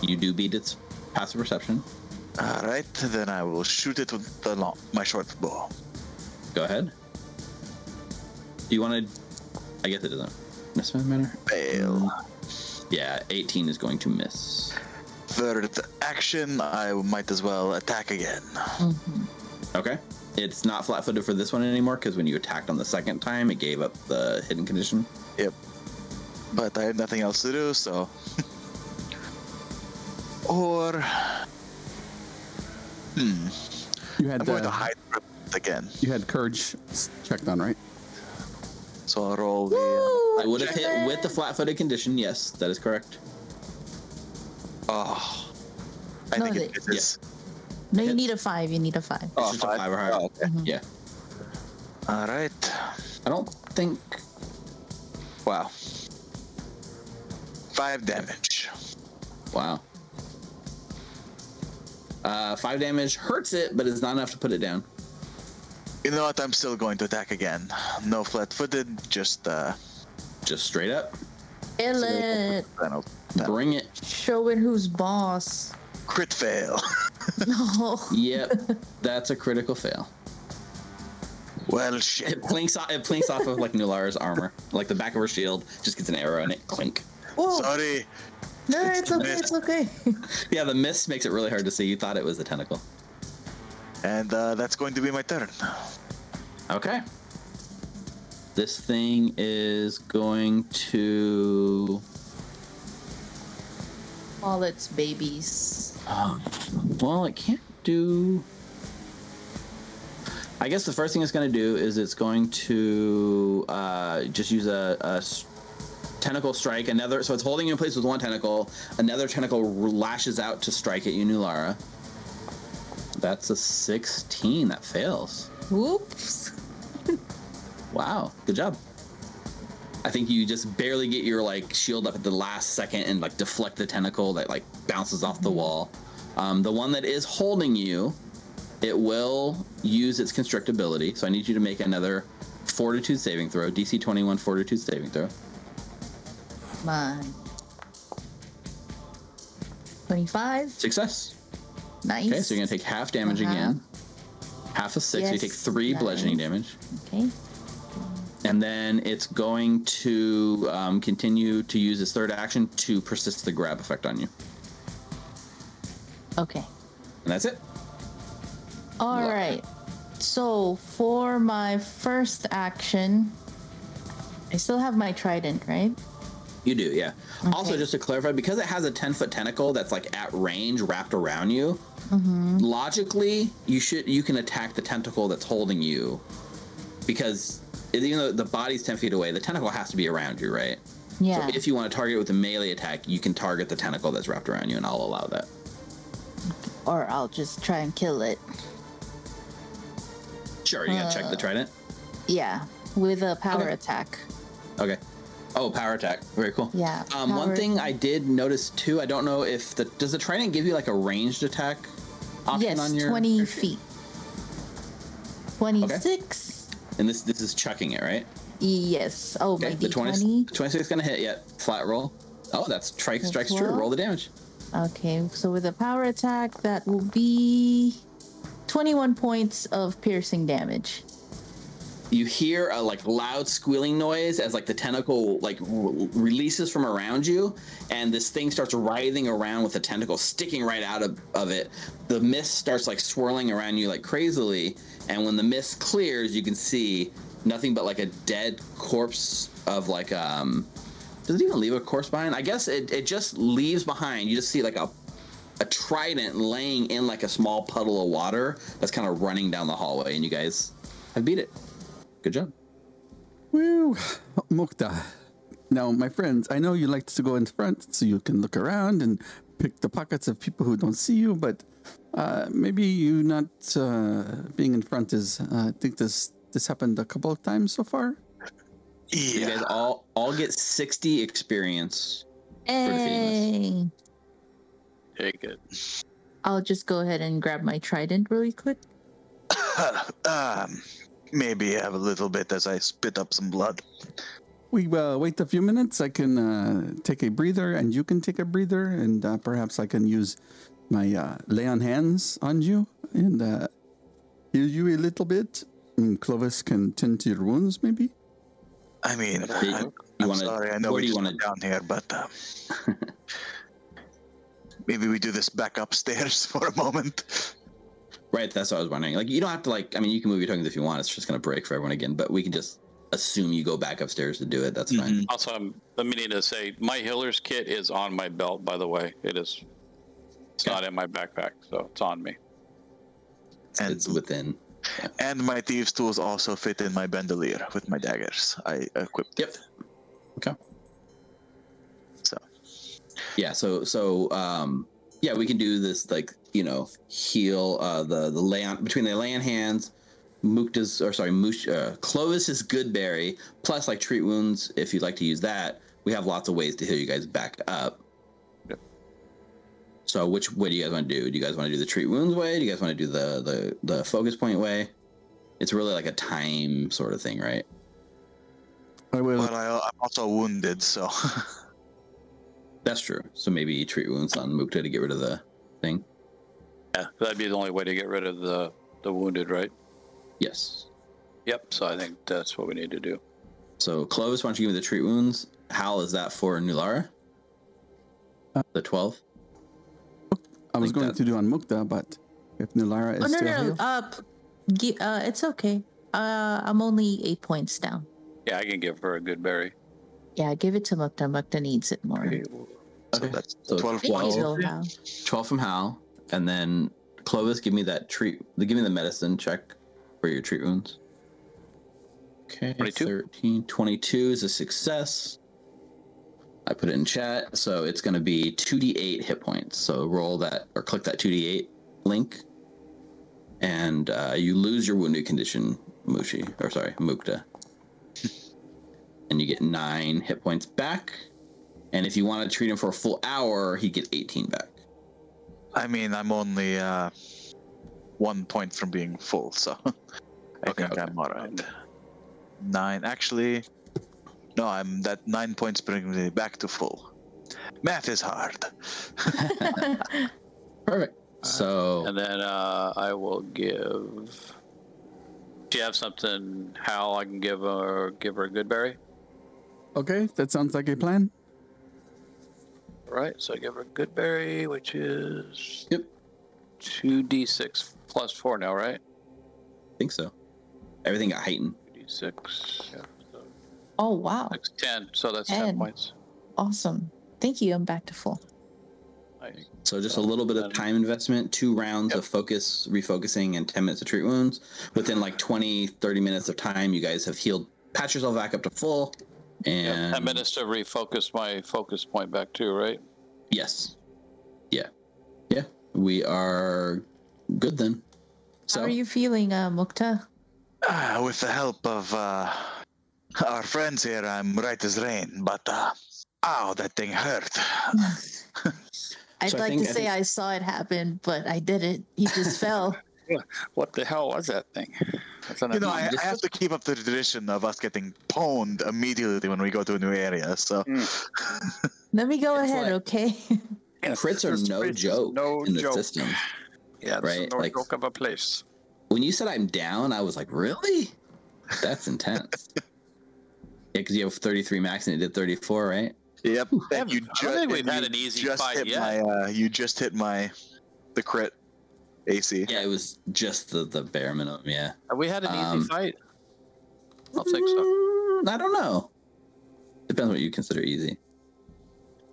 you do beat its passive perception.
All right, then I will shoot it with the long, my short bow.
Go ahead. Do you want to? I guess it doesn't. Miss matter.
Fail.
Yeah, 18 is going to miss.
Third action, I might as well attack again. Mm-hmm.
Okay. It's not flat-footed for this one anymore because when you attacked on the second time, it gave up the hidden condition.
Yep. But I have nothing else to do, so. [laughs] or. Hmm.
You had
I'm going to
uh,
hide again.
you had courage checked on, right?
So I'll roll the.
I would have hit with the flat-footed condition. Yes, that is correct.
Oh. I
No,
think it
they-
is.
No, you need a five. You need a five.
It's just a five or higher.
Oh, okay.
Yeah.
All right.
I don't think.
Wow. Five damage.
Wow. Uh, five damage hurts it, but it's not enough to put it down.
You know what? I'm still going to attack again. No flat-footed, just uh.
Just straight up,
Kill it.
Final.
bring it.
Show it who's boss.
Crit fail. [laughs]
No.
Yep, [laughs] that's a critical fail.
well, shit.
It plinks off. It plinks off of like Nulara's armor, like the back of her shield. Just gets an arrow in it. Clink.
Whoa.
Sorry.
No, it's okay. It's okay. [laughs]
Yeah, the mist makes it really hard to see. You thought it was a tentacle.
And uh, that's going to be my turn.
Okay. This thing is going to.
All its babies.
Um, well, it can't do. I guess the first thing it's going to do is it's going to uh, just use a, a s- tentacle strike. Another, so it's holding you in place with one tentacle. Another tentacle lashes out to strike at you, Nulara. That's a 16. That fails.
Whoops.
Wow, good job. I think you just barely get your like shield up at the last second and like deflect the tentacle that like bounces off the wall. Um, the one that is holding you, it will use its constrict ability. So I need you to make another Fortitude saving throw, DC 21 Fortitude saving throw.
Mine. 25.
Success.
Nice.
Okay, so you're gonna take half damage
Uh-huh.
again. Half a six, so you take three
nice.
bludgeoning damage.
Okay.
And then it's going to um, continue to use its third action to persist the grab effect on you.
Okay.
And that's it.
All right. So for my first action, I still have my trident, right?
You do, yeah. Also, just to clarify, because it has a 10 foot tentacle that's like at range wrapped around you,
Mm-hmm.
logically, you should you can attack the tentacle that's holding you because even though the body's 10 feet away, the tentacle has to be around you, right?
Yeah.
So if you want to target it with a melee attack, you can target the tentacle that's wrapped around you, and I'll allow that.
or I'll just try and kill it.
Sure, you gotta check
Uh.
the trident.
Yeah, with a power
Okay.
attack.
Okay. Oh, power attack. Very cool.
Yeah,
Um, one thing I did notice too, I don't know if the does the trident give you like a ranged attack option
Yes,
on your
20
your-
feet. 26.
And this this is chucking it, right?
Yes. Oh, my
the 20,
D20.
26 gonna hit yet. Flat roll. Oh, that's strike strikes true. Roll the damage.
Okay, so with a power attack, that will be 21 points of piercing damage.
You hear a like loud squealing noise as like the tentacle like r- releases from around you and this thing starts writhing around with the tentacle sticking right out of, of it. The mist starts like swirling around you like crazily and when the mist clears you can see nothing but like a dead corpse of like um does it even leave a corpse behind? I guess it, it just leaves behind. You just see like a a trident laying in like a small puddle of water that's kind of running down the hallway and you guys have beat it good job
Woo, Mukta. Now, my friends, I know you like to go in front so you can look around and pick the pockets of people who don't see you, but uh, maybe you not uh, being in front is. Uh, I think this this happened a couple of times so far. Yeah.
you guys all all get 60 experience defeating
Hey,
Okay, good.
I'll just go ahead and grab my trident really quick. [laughs]
um, maybe have a little bit as I spit up some blood.
We uh, wait a few minutes. I can uh, take a breather, and you can take a breather, and uh, perhaps I can use my uh, lay on hands on you and uh, heal you a little bit. And Clovis can tend to your wounds, maybe.
I mean,
You-
I'm,
you
I'm
wanna-
sorry. I know
where
we
do
just went down here, but uh, [laughs] maybe we do this back upstairs [laughs] for a moment.
Right that's what i was wondering like you don't have to like i mean you can move your tongues if you want it's just going to break for everyone again but we can just assume you go back upstairs to do it that's fine
Mhm.
Also, I'm, I'm meaning to say my healer's kit is on my belt. By the way, it is. It's
Okay.
not in my backpack, so it's on me.
And
it's within
and my thieves' tools also fit in my bandolier with my daggers. I equipped.
Yep.
it.
Okay.
So
yeah so so um yeah we can do this like you know heal uh the the lay on between the lay on hands mukta's or sorry Mush, uh, clovis's good berry plus like treat wounds if you'd like to use that. We have lots of ways to heal you guys back up.
Yep.
so which way do you guys want to do? Do you guys want to do the treat wounds way? Do you guys want to do the the the focus point way? It's really like a time sort of thing right?
I will.
But I, I'm also wounded, so [laughs]
that's true so maybe treat wounds on mukta to get rid of the thing
Yeah, that'd be the only way to get rid of the the wounded, right?
yes
Yep. So I think that's what we need to do.
So Clovis, why don't you give me the treat wounds? Hal, is that for Nulara?
Uh,
the twelve.
I was
think
going
that-
to do on Mukta, but if Nulara is
Oh no
still
no,
healed,
uh, uh, it's okay. Uh, I'm only eight points down.
Yeah, I can give her a good berry.
Yeah, give it to Mukta. Mukta needs it more.
Okay.
so that's
So
12
Thank
points.
you,
Twelve.
though,
Twelve from Hal, and then Clovis, give me that treat. Give me the medicine check for your treat wounds. Okay,
22.
13. 22 is a success. I put it in chat, so it's going to be 2d8 hit points. So roll that or click that 2d8 link, and uh, you lose your wounded condition, Mushi, or sorry, Mukta. [laughs] and you get nine hit points back. And if you want to treat him for a full hour, he'd get 18 back.
I mean, I'm only uh, one point from being full, so [laughs] I
Okay,
think
okay.
I'm alright. Nine, actually, no, I'm that nine points bring me back to full. Math is hard. [laughs] [laughs]
Perfect. So
And then uh, I will give. Do you have something, Hal? I can give her give her a good berry.
okay, that sounds like a plan.
All right, so I give her a good berry, which is
Yep.
two d six plus four now, right?
I think so. Everything got heightened.
d six. Yeah, so
Oh wow,
six, ten. So that's ten points.
awesome. Thank you. I'm back to full.
Nice.
So just a little bit of time investment, two rounds
Yep.
of focus, refocusing, and 10 minutes of treat wounds. Within like 20, 30 minutes of time, you guys have healed, patch yourself back up to full.
Yeah,
And
ten minutes to refocus my focus point back too, right?
yes. Yeah. Yeah. We are good then. So
How are you feeling, uh, Mukta?
Ah, with the help of uh, our friends here, I'm right as rain, but uh, ow, that thing hurt. [laughs] [laughs]
I'd
So
like
think-
to
I
say
think-
I saw it happen, but I didn't. He just fell. [laughs]
What the hell was that thing?
You know, I, I have to keep up the tradition of us getting pwned immediately when we go to a new area. So,
Hmm. [laughs]
Let me go
It's
ahead,
like-
okay? [laughs]
Yes,
crits are no
place is
joke
no
in the
joke.
system.
Yeah, it's
right?
no
Like-
joke of a place.
When you said I'm down, I was like, really? That's intense. [laughs] yeah, because you have 33 max and it did 34, right?
Yep.
I
And
haven't-
you
I think we've
and
had
you
an easy
just
fight
hit
yet.
My, uh, you just hit my the crit AC.
Yeah, it was just the, the bare minimum. Yeah.
Have we had an
Um,
easy fight? I'll think so.
Mm, I don't know. Depends what you consider easy.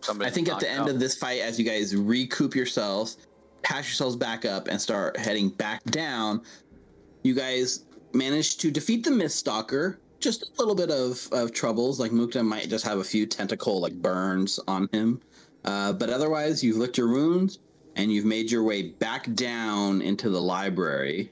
Somebody
I think at the end
out.
of this fight, as you guys recoup yourselves, patch yourselves back up, and start heading back down, you guys manage to defeat the Mist Stalker. Just a little bit of, of troubles. Like Mukta might just have a few tentacle like burns on him. Uh, but otherwise, you've licked your wounds and you've made your way back down into the library.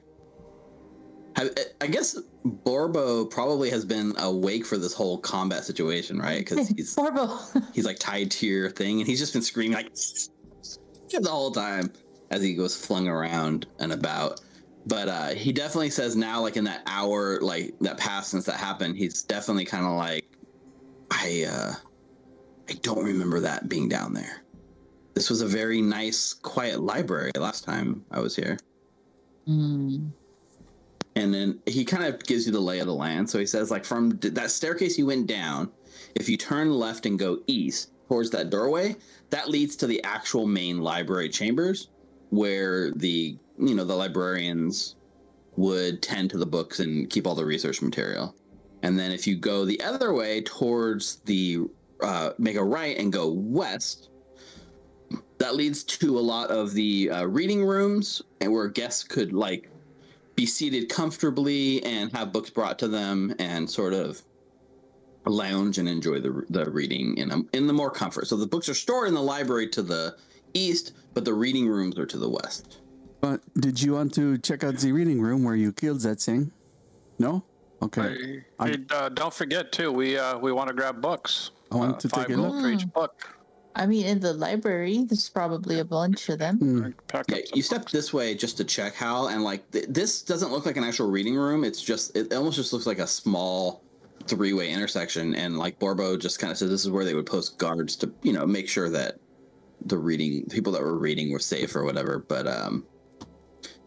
I, I guess Borbo probably has been awake for this whole combat situation, right? Because [laughs] he's
Borbo. [laughs]
he's like tied to your thing and he's just been screaming like [laughs] the whole time as he goes flung around and about but uh he definitely says now like in that hour like that passed since that happened he's definitely kind of like i uh i don't remember that being down there this was a very nice quiet library last time i was here
Hmm.
and then he kind of gives you the lay of the land. So he says, like, from that staircase you went down, if you turn left and go east towards that doorway, that leads to the actual main library chambers where the, you know, the librarians would tend to the books and keep all the research material. And then if you go the other way towards the, uh, make a right and go west, that leads to a lot of the uh, reading rooms and where guests could like be seated comfortably and have books brought to them and sort of lounge and enjoy the, the reading in a, in the more comfort. So the books are stored in the library to the east, but the reading rooms are to the west.
But did you want to check out the reading room where you killed that thing? No? Okay.
Hey,
I-
uh, don't forget too. We uh, we want to grab books.
I want
Uh,
to
five
take a
gold
look.
for each book.
I mean, in the library, there's probably a bunch of them.
Pack
Yeah, you step this way just to check Hal, and like th- this doesn't look like an actual reading room. It's just it almost just looks like a small three-way intersection. And like Borbo just kind of says, this is where they would post guards to you know make sure that the reading people that were reading were safe or whatever. But um,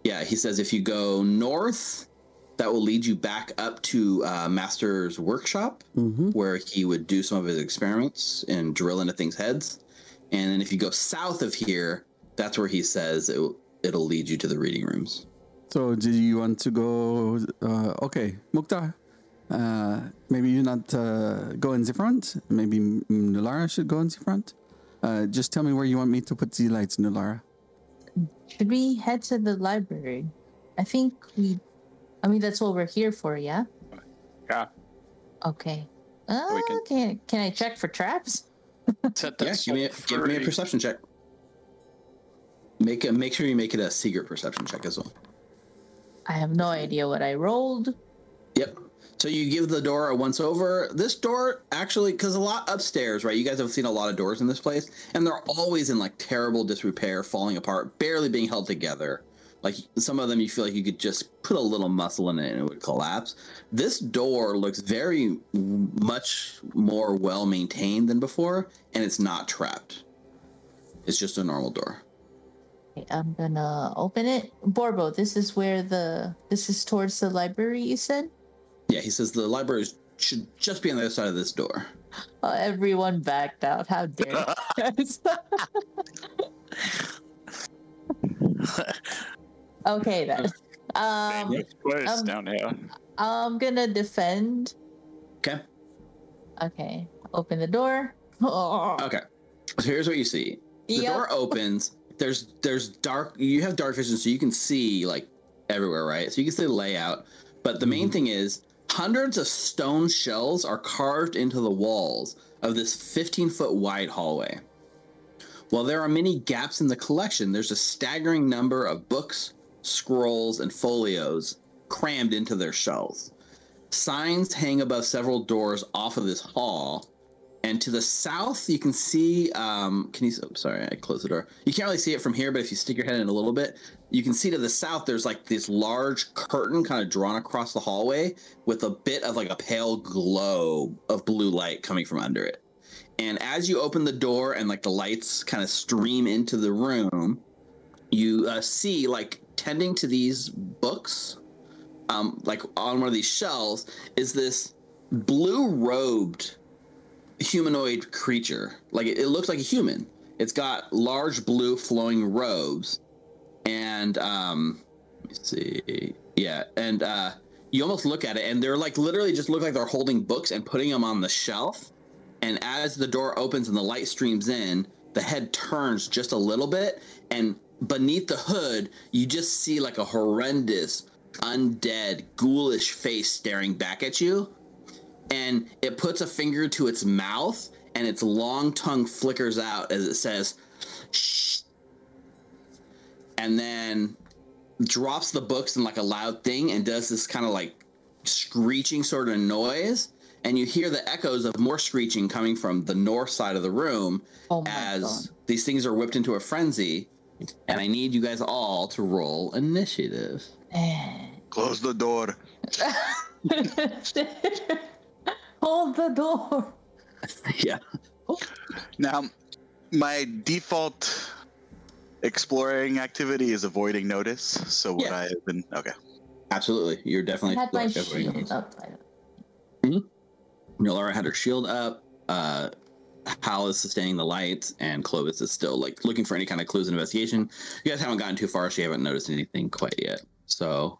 yeah, he says if you go north, that will lead you back up to uh, Master's workshop
Mm-hmm.
where he would do some of his experiments and drill into things' heads. And then if you go south of here, that's where he says it, it'll lead you to the reading rooms.
So, do you want to go? Uh, okay, Mukta. Uh, maybe you not uh, go in the front. Maybe M- Nulara should go in the front. Uh, just tell me where you want me to put the lights, Nulara.
Should we head to the library? I think we. I mean, that's what we're here for, yeah.
Yeah.
Okay. Uh,
We can-
can can I check for traps? [laughs]
Set that
Yeah, give me a,
soul
give me a
free.
perception check. Make a, make sure you make it a secret perception check as well.
I have no idea what I rolled.
Yep. So you give the door a once over. This door actually, because a lot upstairs, right? You guys have seen a lot of doors in this place, and they're always in like terrible disrepair, falling apart, barely being held together. Like some of them, you feel like you could just put a little muscle in it and it would collapse. This door looks very much more well maintained than before, and it's not trapped. It's just a normal door.
I'm gonna open it. Borbo, this is where the this is towards the library. You said.
Yeah, he says the library should just be on the other side of this door.
Oh, everyone backed out. How dare you guys? [laughs] [laughs] okay then. Um,
Dangerous place
um,
down here.
I'm gonna defend.
Okay.
Okay. Open the door. Oh, [laughs]
Okay. So here's what you see. The
Yep.
door opens. There's there's dark. You have dark vision, so you can see like everywhere, right? So you can see the layout. But the main thing is, hundreds of stone shells are carved into the walls of this 15 foot wide hallway. While there are many gaps in the collection, there's a staggering number of books, scrolls, and folios crammed into their shelves. Signs hang above several doors off of this hall, and to the south, you can see. Um, can you? Oh, sorry, I closed the door. You can't really see it from here, but if you stick your head in a little bit, you can see to the south. There's like this large curtain kind of drawn across the hallway with a bit of like a pale glow of blue light coming from under it. And as you open the door and like the lights kind of stream into the room, you uh, see like tending to these books, um, like on one of these shelves, is this blue robed humanoid creature. Like it, it looks like a human. It's got large blue flowing robes, and um, let me see, yeah, and uh, you almost look at it, and they're like literally just look like they're holding books and putting them on the shelf. And as the door opens and the light streams in, the head turns just a little bit, and beneath the hood, you just see like a horrendous, undead, ghoulish face staring back at you. And it puts a finger to its mouth and its long tongue flickers out as it says shh. And then drops the books in like a loud thing and does this kind of like screeching sort of noise. And you hear the echoes of more screeching coming from the north side of the room
Oh
as
God.
these things are whipped into a frenzy and i need you guys all to roll initiative
Close the door. [laughs]
Hold the door. [laughs]
yeah
Now, my default exploring activity is avoiding notice. So what
Yeah.
I have been okay.
absolutely you're
I
definitely
had my
definitely-
shield up. I-
Laura had her shield up. Uh, Hal is sustaining the lights, and Clovis is still like looking for any kind of clues in investigation. You guys haven't gotten too far, so you haven't noticed anything quite yet. So,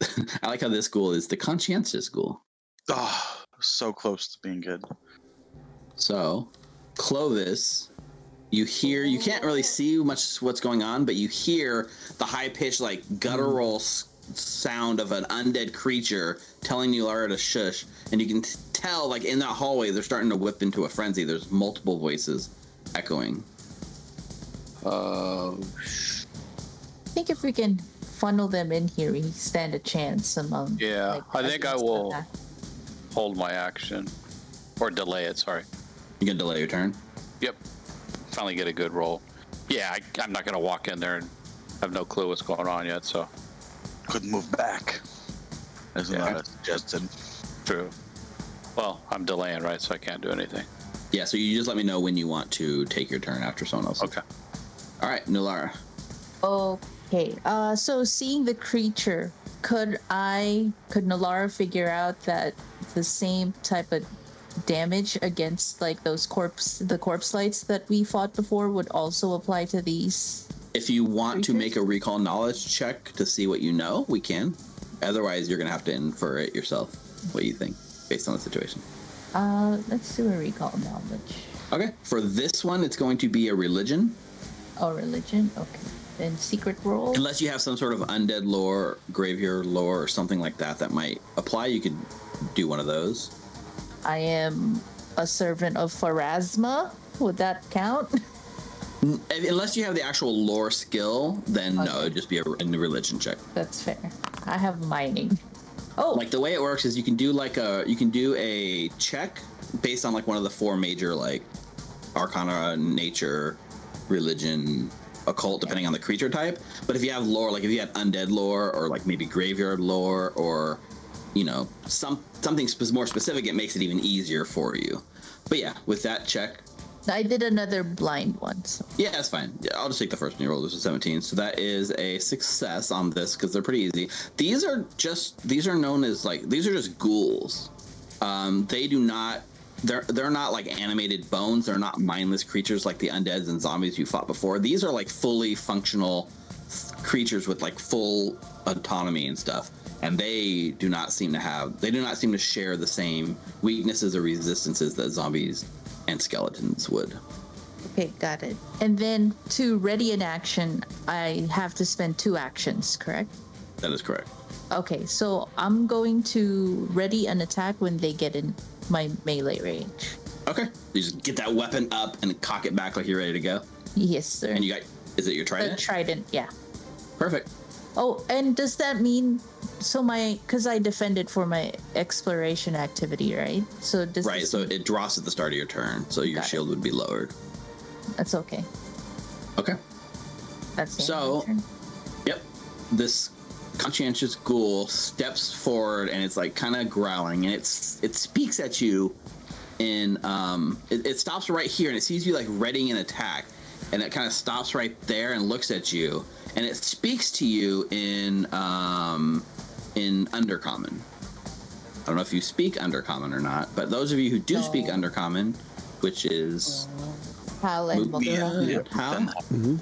[laughs] I like how this school is the conscientious school.
Oh, so close to being good.
So, Clovis, you hear, you can't really see much what's going on, but you hear the high pitched, like guttural s- sound of an undead creature telling you Lara to shush. And you can t- tell, like in that hallway, they're starting to whip into a frenzy. There's multiple voices echoing. Oh.
Uh,
I think if we can funnel them in here, we stand a chance among.
Yeah,
like,
I think I will-
pack.
hold my action. Or delay it, sorry.
You can delay your turn.
Yep. Finally get a good roll. Yeah, I, I'm not going to walk in there and have no clue what's going on yet, so
Couldn't move back. As
Yeah.
Lara suggested.
true. Well, I'm delaying, right? So I can't do anything.
Yeah, so you just let me know when you want to take your turn after someone else.
Okay.
All right, Nulara.
Okay. Uh, so seeing the creature, could I, could Nulara figure out that the same type of damage against like those corpse, the corpse lights that we fought before would also apply to these?
If you want to make a recall knowledge check to see what you know, we can. Otherwise, you're gonna have to infer it yourself. What you think, based on the situation.
Uh, let's do a recall knowledge.
Okay. For this one, it's going to be a religion,
Oh, religion. Okay. Then secret roll.
unless you have some sort of undead lore, graveyard lore, or something like that that might apply. You could do one of those.
I am a servant of Pharasma. Would that count? [laughs]
Unless you have the actual lore skill, then no, it'd just be a, a religion check.
That's fair. I have mining. Oh,
like the way it works is you can do like a you can do a check based on like one of the four major like arcana nature religion occult depending on the creature type but if you have lore like if you had undead lore or like maybe graveyard lore or you know some something sp- more specific it makes it even easier for you but yeah with that check
I did another blind one. So.
yeah, that's fine. Yeah, I'll just take the first one you roll. This is 17. So that is a success on this because they're pretty easy. These are just these are known as like these are just ghouls. Um, they do not they're they're not like animated bones. They're not mindless creatures like the undeads and zombies you fought before. These are like fully functional creatures with like full autonomy and stuff. And they do not seem to have they do not seem to share the same weaknesses or resistances that zombies and skeletons would.
Okay, got it. And then to ready an action, I have to spend two actions, correct?
That is correct.
Okay, so I'm going to ready an attack when they get in my melee range.
Okay. You just get that weapon up and cock it back like you're ready to go.
Yes, sir.
And you got is it your
the
trident?
trident, yeah.
Perfect.
Oh, and does that mean so my because I defended for my exploration activity, right? So does
Right. So
mean-
it drops at the start of your turn, so your
Got it.
shield would be lowered.
that's okay.
Okay.
That's the end of
So- Yep. This conscientious ghoul steps forward and it's like kind of growling and it's it speaks at you and um it, it stops right here and it sees you like readying an attack and it kind of stops right there and looks at you and it speaks to you in um in undercommon i don't know if you speak undercommon or not but those of you who do speak
No.
undercommon which is
Hal and
Move-
Mokura.
Yeah,
How?
then-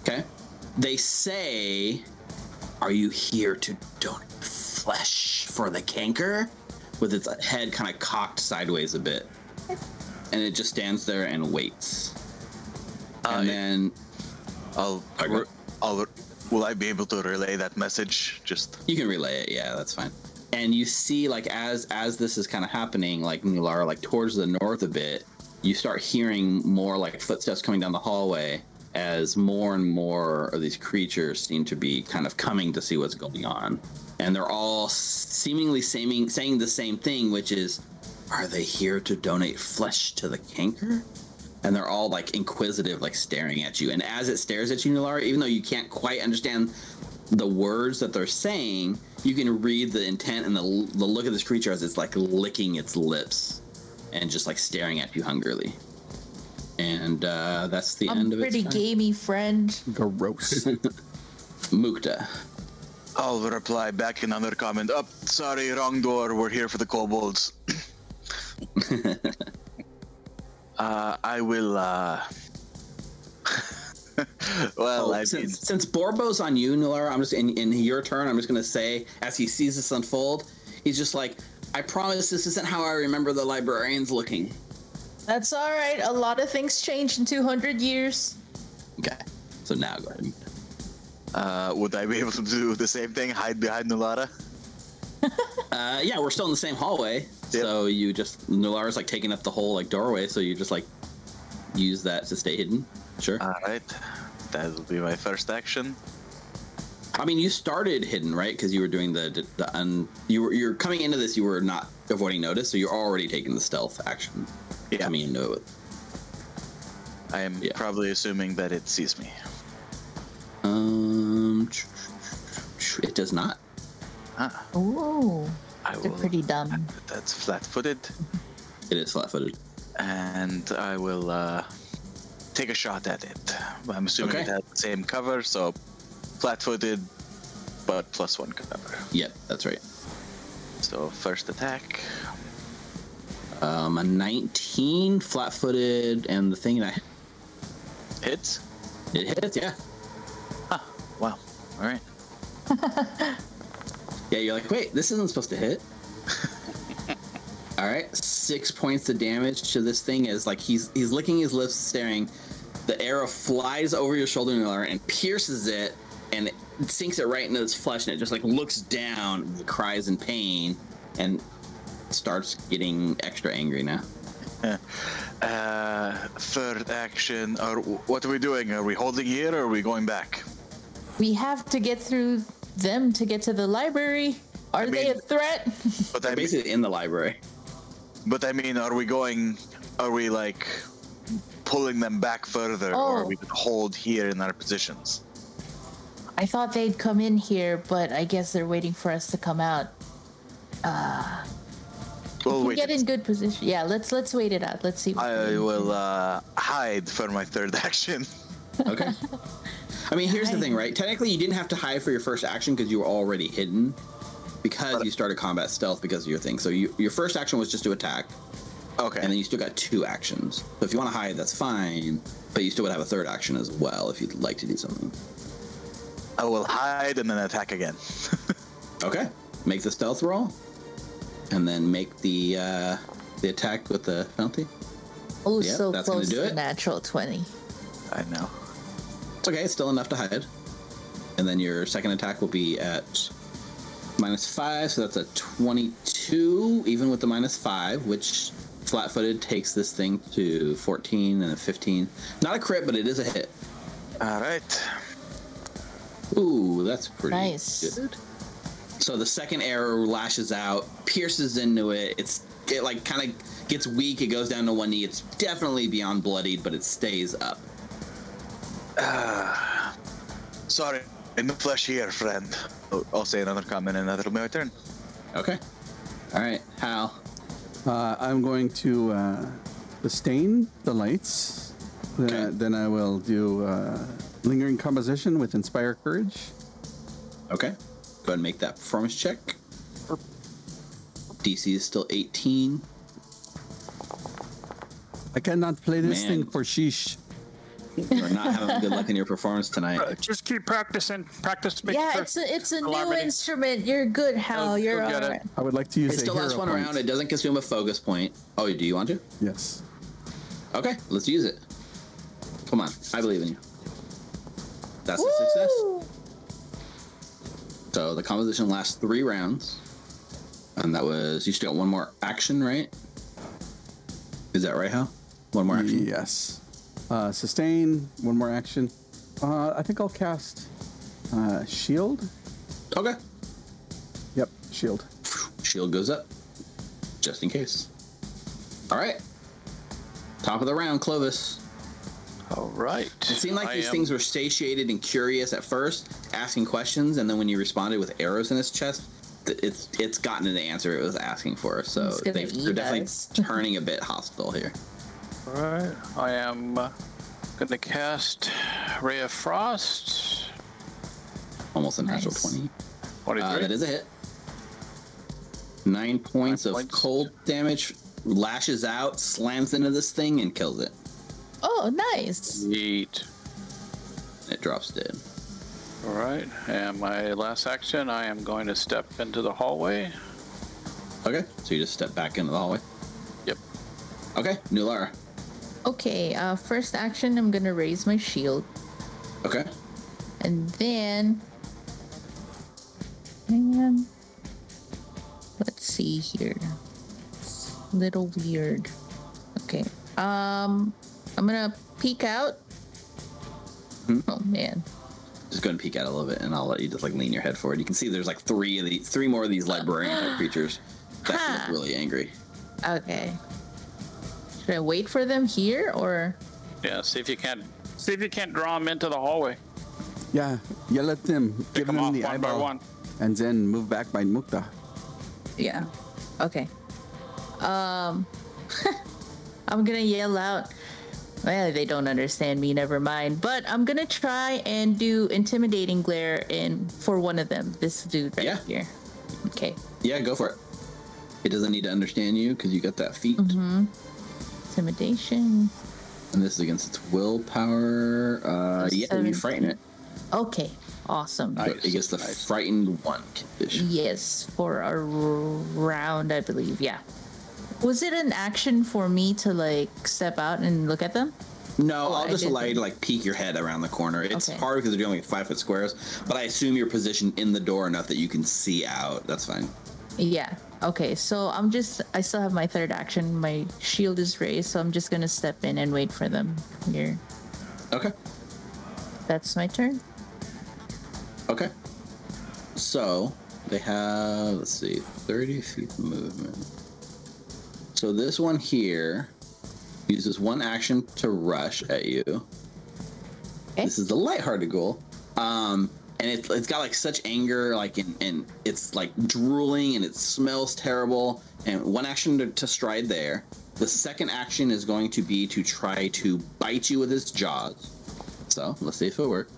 Okay. They say, Are you here to donate flesh for the canker? With its head kind of cocked sideways a bit. And it just stands there and waits.
Uh,
and then
I'll,
Okay.
re- I'll, will I be able to relay that message? Just
you can relay it, yeah, that's fine. And you see, like as as this is kind of happening, like Nulara, like towards the north a bit, you start hearing more like footsteps coming down the hallway as more and more of these creatures seem to be kind of coming to see what's going on. And they're all seemingly saying, saying the same thing, which is, Are they here to donate flesh to the canker? And they're all like inquisitive, like staring at you. And as it stares at you, Nulara, even though you can't quite understand the words that they're saying, you can read the intent and the, the look of this creature as it's like licking its lips and just like staring at you hungrily. And uh, that's the
I'm
end of it.
pretty
its turn.
gamey, friend.
Gross. [laughs]
Mukta.
I'll reply back in another comment. Up, sorry, wrong door. We're here for the kobolds. [laughs] uh, I will. uh... [laughs] well,
Oh,
I mean,
since, since Borbo's on you, Nulara, I'm just in, in your turn. I'm just gonna say, as he sees this unfold, he's just like, "I promise this isn't how I remember the librarians looking."
That's all right. A lot of things change in 200 years.
Okay, so now go ahead.
uh, would I be able to do the same thing? Hide behind Nulara? [laughs]
Uh, yeah, we're still in the same hallway, so you just Nulara's like taking up the whole like doorway, so you just like use that to stay hidden. Sure.
All right, that will be my first action.
I mean, you started hidden, right? Because you were doing the the un. You were you're coming into this. You were not avoiding notice, so you're already taking the stealth action.
Yeah.
Coming into it.
I am
Yeah.
probably assuming that it sees me.
Um, it does not.
Ah,
Ooh,
I
they're
will.
pretty dumb.
That's flat-footed,
It is flat-footed.
and I will uh, take a shot at it. I'm assuming
Okay.
it has the same cover, so flat-footed, but plus one cover.
Yep, that's right.
So first attack.
Um, a 19, flat-footed, and the thing that
Hits.
it hits. Yeah,
Ah, wow. All right. [laughs]
yeah. You're like, wait, this isn't supposed to hit. [laughs] All right, six points of damage to this thing as like he's he's licking his lips, staring. The arrow flies over your shoulder and pierces it, and it sinks it right into its flesh, and it just like looks down, and cries in pain, and starts getting extra angry now. [laughs]
Uh, third action. Or what are we doing? Are we holding here, or are we going back?
We have to get through them to get to the library. Are they a threat? [laughs]
But I
They're
mean,
basically in the library.
but I mean, are we going? Are we like pulling them back further, or are
Oh.
we gonna hold here in our positions?
I thought they'd come in here, but I guess they're waiting for us to come out.
We'll
We
wait.
get in good position. Yeah, let's let's wait it out. Let's see. what
I will uh, hide for my third [laughs] action.
Okay. I mean, here's the thing, right? Technically, you didn't have to hide for your first action because you were already hidden because you started combat stealth because of your thing. So you, your first action was just to attack,
Okay.
and then you still got two actions. So if you want to hide, that's fine, but you still would have a third action as well if you'd like to do something.
I will hide and then attack again. [laughs]
Okay. Make the stealth roll, and then make the uh, the attack with the penalty.
oh,
yeah,
so
that's gonna
close
do
to
it.
natural twenty.
I know.
It's okay. It's still enough to hide. And then your second attack will be at minus five, so that's a twenty-two, even with the minus five, which flat-footed takes this thing to fourteen and a fifteen. Not a crit, but it is a hit.
All right.
Ooh, that's pretty
Nice.
good. So the second arrow lashes out, pierces into it. It's it like kind of gets weak. It goes down to one knee. It's definitely beyond bloodied, but it stays up. [sighs]
Sorry. In the flesh here, friend. I'll say another comment and that'll be my turn.
Okay. All right, Hal.
Uh, I'm going to uh, sustain the lights. Then, I,
Okay.
then I will do uh, lingering composition with inspire courage.
Okay. Go ahead and make that performance check. DC is still 18.
I cannot play this
Man.
thing for sheesh.
You're not having good luck in your performance tonight.
Uh, Just keep practicing. Practice makes
Yeah,
perfect.
it's a it's a new instrument. You're good, Hal.
You'll-
You're
you'll get it.
alright.
I would like to use
It
a
still
hero
lasts one
point.
round. It doesn't consume a focus point. Oh, do you want to?
Yes.
Okay, let's use it. Come on, I believe in you. That's a success.
Woo!
So the composition lasts three rounds, and that was you still got one more action, right? Is that right, Hal? One more action.
Yes. Uh, sustain. One more action. Uh, I think I'll cast uh, shield.
Okay.
Yep, shield.
Shield goes up, just in case. All right. Top of the round, Clovis.
All right.
It seemed like
I
these
am-
things were satiated and curious at first, asking questions, and then when you responded with arrows in its chest, it's it's gotten an answer it was asking for. So they've, they're definitely [laughs] turning a bit hostile here.
All right. I am uh, going to cast Ray of Frost.
Almost a natural
Nice.
20.
23.
Uh, that is a hit. Nine points
Nine
of
points.
cold damage, lashes out, slams into this thing, and kills it.
Oh, nice.
Yeet.
It drops dead.
All right. And my last action, I am going to step into the hallway.
Okay, so you just step back into the hallway.
Yep.
Okay, Nulara.
Okay, uh, first action, I'm gonna raise my shield,
Okay.
and then, and let's see here. It's a little weird. Okay. Um, I'm gonna peek out. Oh man.
Just go and peek out a little bit, and I'll let you just like lean your head forward. You can see there's like three of these, three more of these librarian type [gasps] creatures that
Ha.
look really angry.
Okay. Should I wait for them here or?
Yeah. See if you can't. See if you can't draw them into the hallway.
Yeah, yell at them,
Pick
give them
them
the
one by
eyeball,
one.
and then move back by Mukta.
Yeah. Okay. Um, [laughs] I'm gonna yell out. Well, they don't understand me. Never mind. But I'm gonna try and do intimidating glare in for one of them. This dude right
Yeah.
here. Okay.
Yeah, go for it. It doesn't need to understand you because you got that feat,
Mm-hmm. Intimidation.
and this is against its willpower. Uh, yeah, you frighten it.
Okay. Awesome.
But it gets the frightened one condition.
Yes, for a r- round, I believe. Yeah. Was it an action for me to like step out and look at them?
No,
Oh,
I'll just allow you to like peek your head around the corner. It's
Okay.
hard because they're doing like five foot squares, but I assume you're positioned in the door enough that you can see out. That's fine.
Yeah. Okay, so I'm just I still have my third action. My shield is raised, so I'm just gonna step in and wait for them here.
Okay.
That's my turn.
Okay. So they have let's see, thirty feet of movement. So this one here uses one action to rush at you.
Okay.
This is the lighthearted goal. Um, and it's, it's got like such anger, like, and, and it's like drooling and it smells terrible. And one action to, to stride there. The second action is going to be to try to bite you with its jaws. So let's see if it works.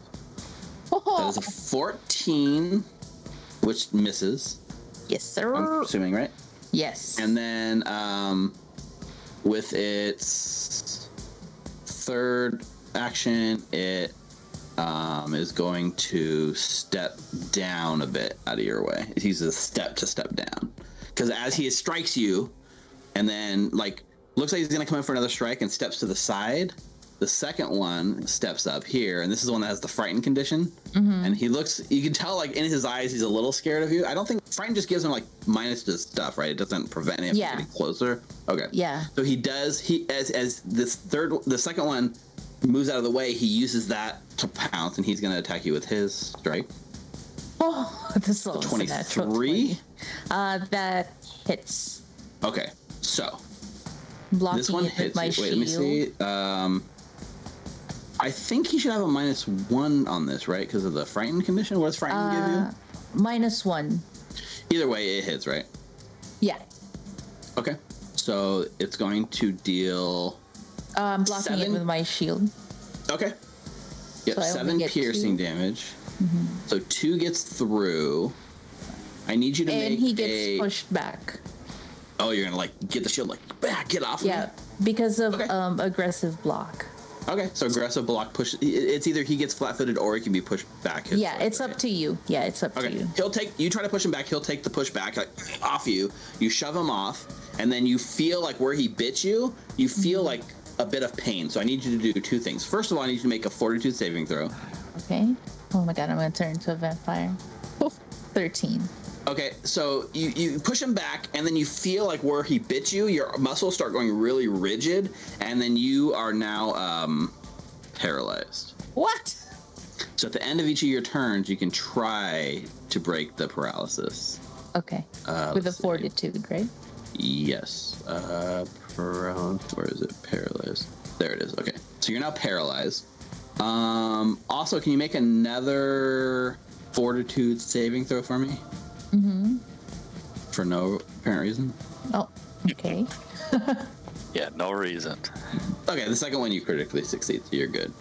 That is a 14, which misses.
yes, sir.
I'm assuming, right?
Yes.
And then um, with its third action, it um, is going to step down a bit out of your way. He's a step to step down. Because as he strikes you, and then, like, looks like he's going to come in for another strike and steps to the side. The second one steps up here, and this is the one that has the frightened condition. And he looks, you can tell, like, in his eyes, he's a little scared of you. I don't think frightened just gives him, like, minus to stuff, right? It doesn't prevent him
Yeah.
from getting closer. Okay.
Yeah.
So he does, he, as, as this third, the second one moves out of the way, he uses that to pounce, and he's going to attack you with his strike.
oh, [laughs] this is almost a
23?
Uh, that hits.
Okay. So
Blocking
this one hits. Wait, let me see. Um, I think he should have a minus one on this, right? Because of the frightened condition. What does frightened give
you? minus one.
Either way, it hits, right?
Yeah.
Okay. so it's going to deal.
I'm blocking
Seven?
it with my shield.
Okay. Yep,
So
seven piercing
two?
damage. Mm-hmm. So two gets through. I need you to
And
make And
he gets
a.
pushed back.
Oh, you're gonna like get the shield like back, get off. of
Yeah,
me?
because of
Okay.
um aggressive block.
Okay, so aggressive block push. It's either he gets flat-footed or he can be pushed back.
Yeah, it's up to you. Yeah, it's up to
Okay,
you.
he'll take. You try to push him back. He'll take the push back like off you. You shove him off, and then you feel like where he bit you. You feel mm-hmm. like a bit of pain. So I need you to do two things. First of all, I need you to make a Fortitude saving throw.
Okay. Oh my god, I'm gonna turn into a vampire. Oof. Thirteen.
Okay, so you, you push him back, and then you feel like where he bit you, your muscles start going really rigid, and then you are now um, paralyzed.
What?
So at the end of each of your turns, you can try to break the paralysis.
Okay.
Uh,
with a
see.
fortitude, right?
Yes. Uh, paralyzed. Where is it? Paralyzed. There it is. Okay. So you're now paralyzed. Um. Also, can you make another fortitude saving throw for me? Mm-hmm. For no apparent reason.
Oh, okay. [laughs]
Yeah, no reason.
Okay, the second one you critically succeed, so you're good.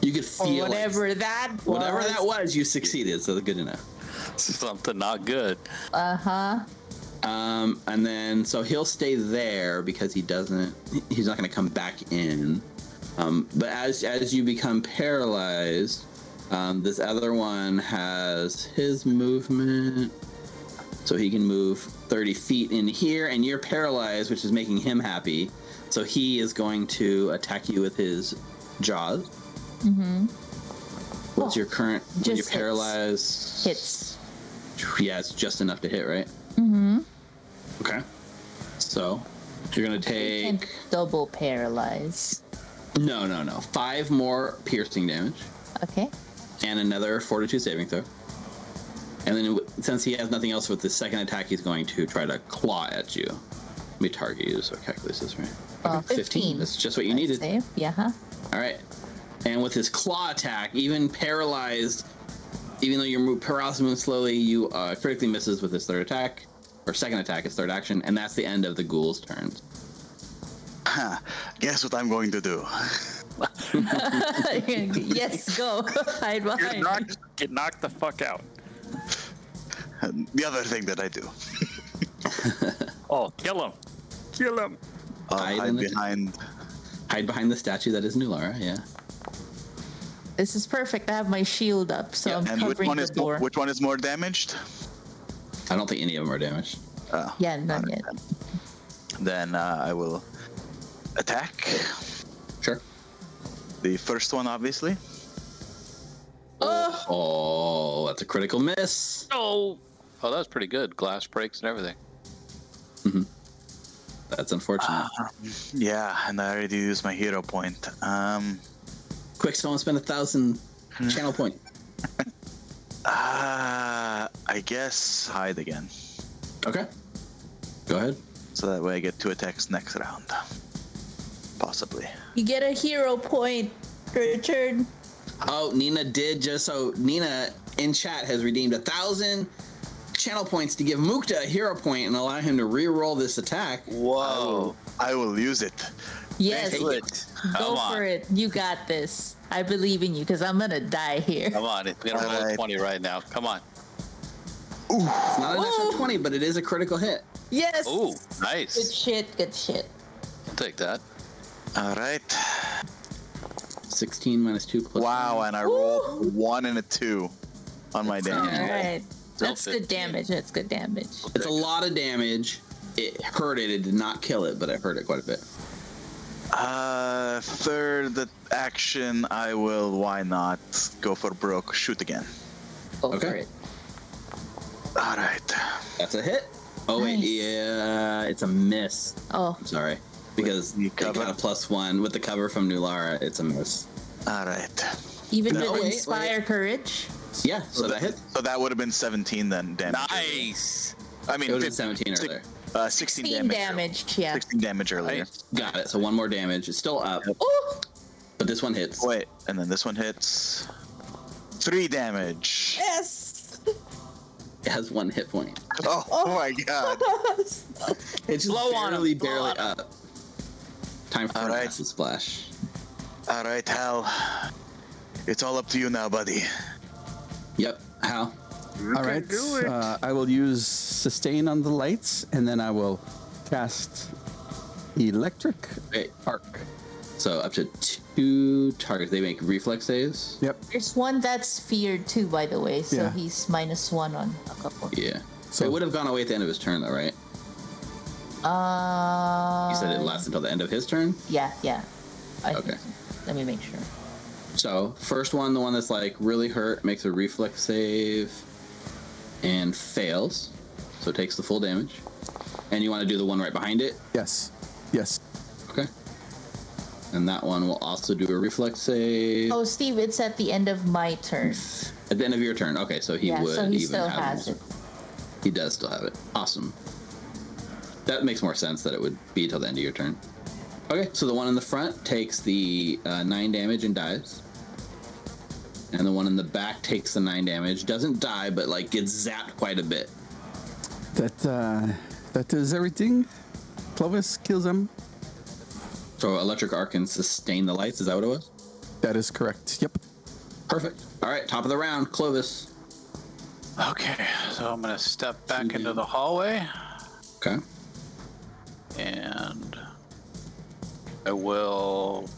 You could
Or
feel like-
whatever that was.
whatever that was, you succeeded. So good enough. [laughs]
Something not good.
Uh huh.
Um, and then so he'll stay there because he doesn't. He's not going to come back in. Um, but as as you become paralyzed, um, this other one has his movement, so he can move thirty feet in here, and you're paralyzed, which is making him happy. So he is going to attack you with his jaws. Mm-hmm. What's
Oh,
your current? when
just
you're
hits.
paralyzed.
Hits.
Yeah, it's just enough to hit, right? Mm-hmm. Okay. So you're gonna take
double paralyze.
no, no, no. Five more piercing damage
Okay.
and another fortitude saving throw. And then since he has nothing else with the second attack, he's going to try to claw at you. Let me target you so I calculate this right.
Uh, 15.
That's just what you needed.
Save. Yeah. Huh?
All right. And with his claw attack, even paralyzed, even though you're paralyzed moves slowly, you uh, critically misses with his third attack or second attack, is third action, and that's the end of the ghoul's turn. [laughs]
Guess what I'm going to do? [laughs]
yes, go. [laughs] Hide
Get
behind. me.
knocked, get knocked the fuck out.
The other thing that I do.
Oh, kill him. Kill him.
I'll
Hide
hide
in the-
behind.
Hide behind the statue that is Nulara. Yeah.
This is perfect. I have my shield up, so
Yeah,
I'm
And which
covering
one
the
is mo-
door.
which one is more damaged?
I don't think any of them are damaged.
Oh,
Yeah, none yet.
then uh, I will attack
Sure.
the first one, obviously.
Oh, that's a critical miss.
Oh, oh, that was pretty good. Glass breaks and everything. Hmm.
That's unfortunate.
Yeah, and I already used my hero point. Um,
Quick, someone spend a thousand channel point. [laughs]
uh, I guess hide again,
Okay. Go ahead.
so that way I get two attacks next round. Possibly.
You get a hero point, Richard.
Oh, Nina did just so. Nina in chat has redeemed a thousand channel points to give Mukta a hero point and allow him to re-roll this attack.
Whoa.
I will use it.
Yes,
Take
go
it.
Come on.
for it. You got this. I believe in you because I'm gonna die here.
Come on, it's gonna roll a
Alright.
20 right now. Come on.
It's not a natural
Ooh.
20, but it is a critical hit.
Yes.
Ooh, nice.
Good shit. Good shit.
I'll take that.
All right.
16 minus 2 plus
Wow, and I rolled one and a two on my
All
damage.
right.
Still
That's good damage. That's good damage.
It's a lot of damage. It hurt it. It did not kill it, but it hurt it quite a bit.
Uh, third action, I will. Why not go for broke? Shoot again.
Go
Okay.
for it.
All right.
That's a hit. Oh, wait. Yeah, it's a miss.
Oh,
I'm sorry. Because
you
got a plus one. With the cover from Nulara, it's a miss.
All right.
even
No,
with
wait,
inspire courage.
Yeah, so that hit.
So that would have been 17 then damage.
Nice.
I mean,
It would have been
15
17 earlier.
Uh, 16
16
damage.
damage. Yeah.
16 damage earlier.
Nice.
Got it. So one more damage. It's still up,
Ooh.
but this one hits.
Wait, and then this one hits. Three damage.
Yes.
It has one hit point. [laughs]
Oh, oh my god. [laughs]
It's low
Blow on 'em,
barely,
blow
barely
on 'em.
up. Time for
All
an
right.
acid splash.
All right, Hal. It's all up to you now, buddy.
Yep. How?
All right. Uh, I will use sustain on the lights, and then I will cast electric
Wait.
arc.
So up to two targets. They make reflex saves.
Yep.
There's one that's feared too, by the way. So
Yeah.
he's minus one on a couple.
Yeah. So
So-
it would have gone away at the end of his turn, though, right?
Uh,
You said it lasts until the end of his turn.
Yeah, yeah. I
Okay.
think so. Let me make sure.
So first one, the one that's like really hurt, makes a reflex save and fails, so it takes the full damage. And you want to do the one right behind it,
Yes. Yes.
okay? And that one will also do a reflex save
Oh, Steve, it's at the end of my turn.
at the end of your turn. Okay, so he
yeah,
would
so he
even
still
have
has it.
He does still have it. Awesome. That makes more sense that it would be till the end of your turn. Okay, so the one in the front takes the uh, nine damage and dies. And the one in the back takes the nine damage. Doesn't die, but like gets zapped quite a bit.
That uh, that is everything. Clovis kills him.
So electric arc can sustain the lights. Is that what it was?
That is correct. Yep.
Perfect. All right, top of the round, Clovis.
Okay, so I'm gonna step back into the hallway
Okay.
and I will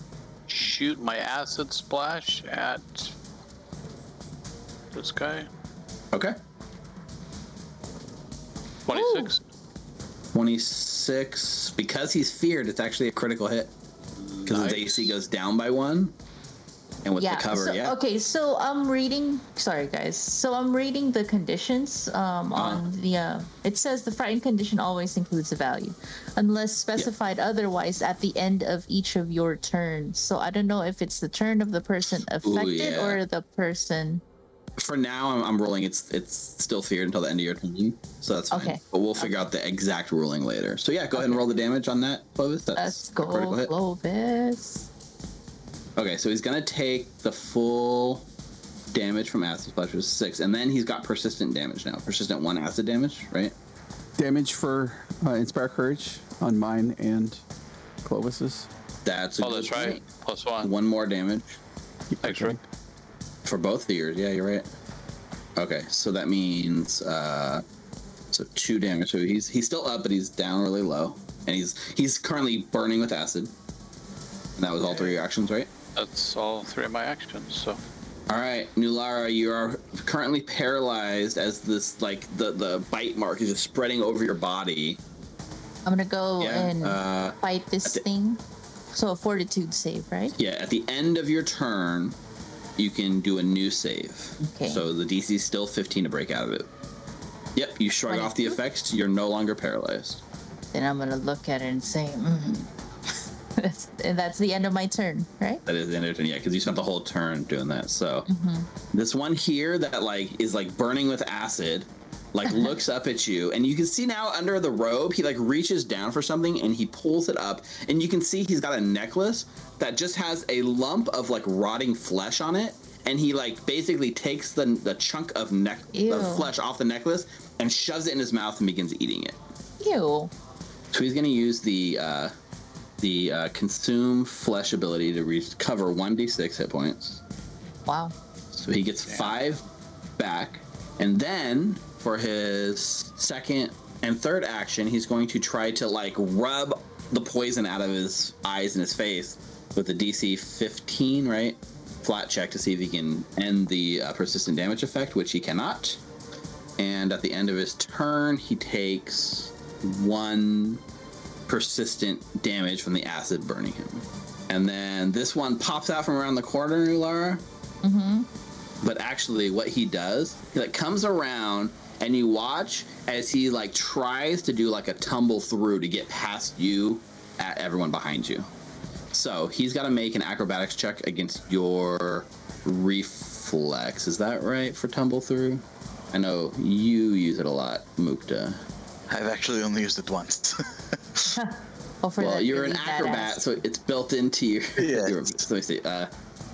shoot my acid splash at this guy.
Okay.
26.
26. Because he's feared, it's actually a critical hit. Because his
Nice.
AC goes down by one. And with
yeah.
the cover,
so,
yeah.
Okay, so I'm reading. Sorry, guys. So I'm reading the conditions um,
Uh-huh.
on the. Uh, it says the frightened condition always includes a value, unless specified otherwise at the end of each of your turns. So I don't know if it's the turn of the person affected
yeah.
or the person.
For now, I'm, I'm rolling. It's it's still feared until the end of your turn, so that's fine.
Okay.
But we'll figure out the exact ruling later. So yeah, go ahead and roll the damage on that, Clovis. That's
Let's go. Clovis.
Okay, so he's gonna take the full damage from acid splash, which is six, and then he's got persistent damage now. Persistent one acid damage, right?
Damage for uh, Inspire Courage on mine and Clovis's.
That's a
Oh,
good
that's right. Plus one.
One more damage
Extra.
For both of yours. Yeah, you're right. Okay, so that means uh, so two damage. So he's he's still up, but he's down really low, and he's he's currently burning with acid. And that was all three actions, right?
That's all three of my actions. So
All right, Nulara, you are currently paralyzed as this like the the bite mark is just spreading over your body.
I'm gonna go
Yeah,
and
uh,
fight this
the-
thing. So a fortitude save, right?
Yeah, at the end of your turn, you can do a new save.
Okay.
So the DC is still 15 to break out of it. Yep, you shrug off the effects. You're no longer paralyzed.
Then I'm gonna look at it and say, mm. [laughs] that's, and that's the end of my turn, right?
That is the end of your turn, yeah, because you spent the whole turn doing that. So
Mm-hmm.
this one here that like is like burning with acid, like [laughs] looks up at you, and you can see now under the robe, he like reaches down for something and he pulls it up, and you can see he's got a necklace that just has a lump of like rotting flesh on it, and he like basically takes the the chunk of neck
Ew.
of flesh off the necklace and shoves it in his mouth and begins eating it.
Ew.
So he's going to use the uh, the uh, consume flesh ability to recover one d6 hit points.
Wow.
So he gets five back, and then for his second and third action, he's going to try to like rub the poison out of his eyes and his face with the DC 15, right? Flat check to see if he can end the uh, persistent damage effect, which he cannot. And at the end of his turn, he takes one persistent damage from the acid burning him. And then this one pops out from around the corner, Lara. But actually, what he does, he like comes around and you watch as he like tries to do like a tumble through to get past you at everyone behind you. So he's got to make an acrobatics check against your reflex. Is that right for tumble through? I know you use it a lot, Mukta.
I've actually only used it once.
Oh, [laughs]
Well, you're an acrobat,
badass-
so it's built into your. [laughs]
Yes.
your- let me see. Uh,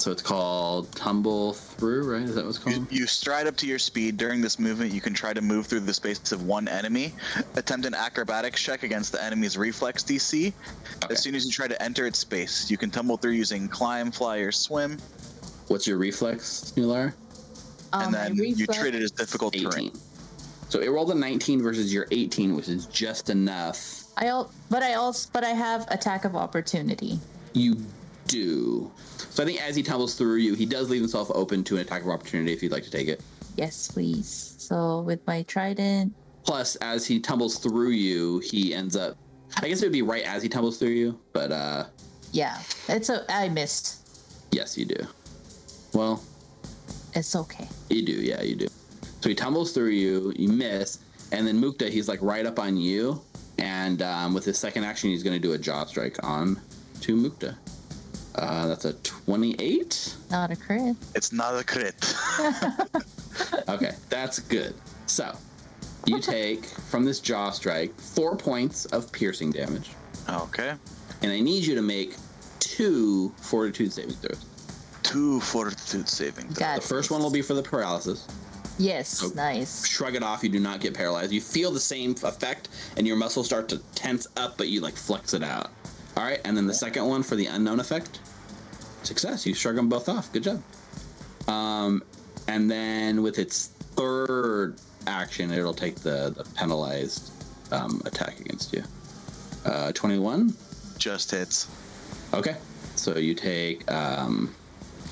So it's called tumble through, right? Is that what's it's
You,
called?
you stride up to your speed. During this movement, you can try to move through the space of one enemy. Attempt an acrobatics check against the enemy's reflex DC.
Okay.
As soon as you try to enter its space, you can tumble through using climb, fly, or swim,
What's your reflex, Nulara?
Um,
and
my
then you treat it as difficult
18.
terrain.
So it rolled a 19 versus your 18, which is just enough.
I al- but I also but I have attack of opportunity.
You do. So I think as he tumbles through you, he does leave himself open to an attack of opportunity if you'd like to take it.
Yes, please. So with my trident,
Plus, as he tumbles through you, he ends up. I guess it would be right as he tumbles through you, but uh,
yeah, it's a I missed.
yes, you do. Well,
It's okay.
You do, yeah, you do. So he tumbles through you, you miss, and then Mukta, he's like right up on you, and um, with his second action, he's going to do a jaw strike on to Mukta. Uh, that's a 28.
Not a crit.
It's not a crit. [laughs]
Okay, that's good. So you take from this jaw strike four points of piercing damage,
okay.
and I need you to make two fortitude saving throws.
Two fortitude saving. throws.
Got
The first one will be for the paralysis.
Yes,
Oh.
nice.
shrug it off you do not get paralyzed you feel the same effect and your muscles start to tense up but you like flex it out all right and then the second one for the unknown effect success you shrug them both off good job um and then with its third action it'll take the, the penalized um, attack against you uh 21
Just hits.
Okay. So you take um,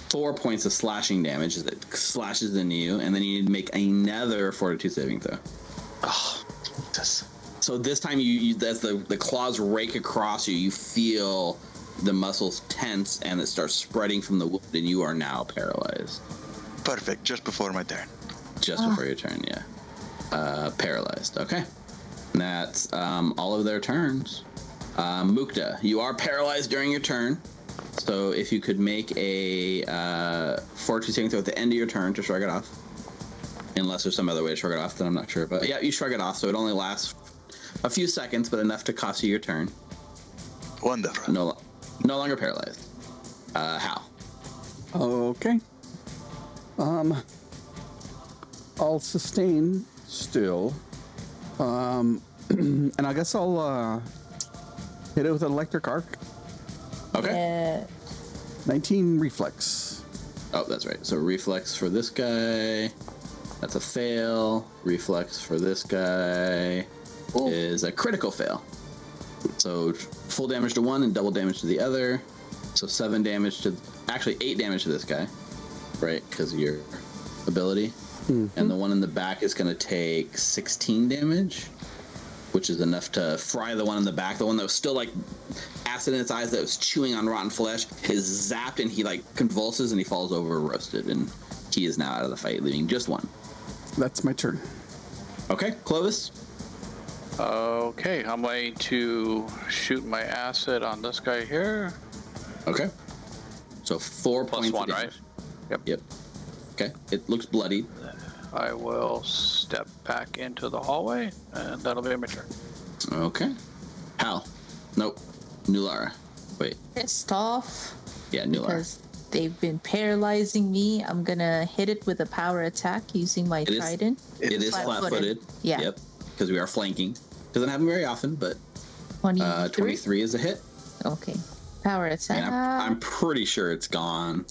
four points of slashing damage as it slashes into you, and then you need to make another fortitude saving throw.
Oh, Jesus.
So this time, you, you as the, the claws rake across you, you feel the muscles tense, and it starts spreading from the wound, and you are now paralyzed.
Perfect. Just before my turn.
Just before your turn, yeah. Uh, paralyzed. Okay. That's um, all of their turns. Um, Mukta, you are paralyzed during your turn. So if you could make a uh, fortitude saving throw at the end of your turn to shrug it off. Unless there's some other way to shrug it off, then I'm not sure. But yeah, you shrug it off, so it only lasts a few seconds, but enough to cost you your turn.
Wonderful.
No, no longer paralyzed. Uh, Hal.
Okay. Um, I'll sustain still. Um, [clears throat] and I guess I'll uh, hit it with an electric arc.
Okay.
Uh,
19 reflex.
Oh, that's right. So reflex for this guy. That's a fail. Reflex for this guy is a critical fail. So full damage to one and double damage to the other. So seven damage to, actually eight damage to this guy, right? Because of your ability. Mm-hmm. And the one in the back is going to take 16 damage, which is enough to fry the one in the back. The one that was still like acid in its eyes that was chewing on rotten flesh is zapped and he like convulses and he falls over roasted and he is now out of the fight, leaving just one.
That's my turn.
Okay, Clovis.
Okay, I'm going to shoot my acid on this guy here.
Okay. So four
Plus
points. of
one, right? Yep.
Yep. Okay. It looks bloody.
I will step back into the hallway, and that'll be my turn.
Okay. Hal. Nope. Nulara. Wait.
pissed off
Yeah, Nulara.
because they've been paralyzing me. I'm gonna hit it with a power attack using my
is-
trident.
It is
flat-footed.
flat-footed.
Yeah.
Yep. Because we are flanking. Doesn't happen very often, but
23.
uh, 23 is a hit.
Okay. Power attack.
And I'm, I'm pretty sure it's gone.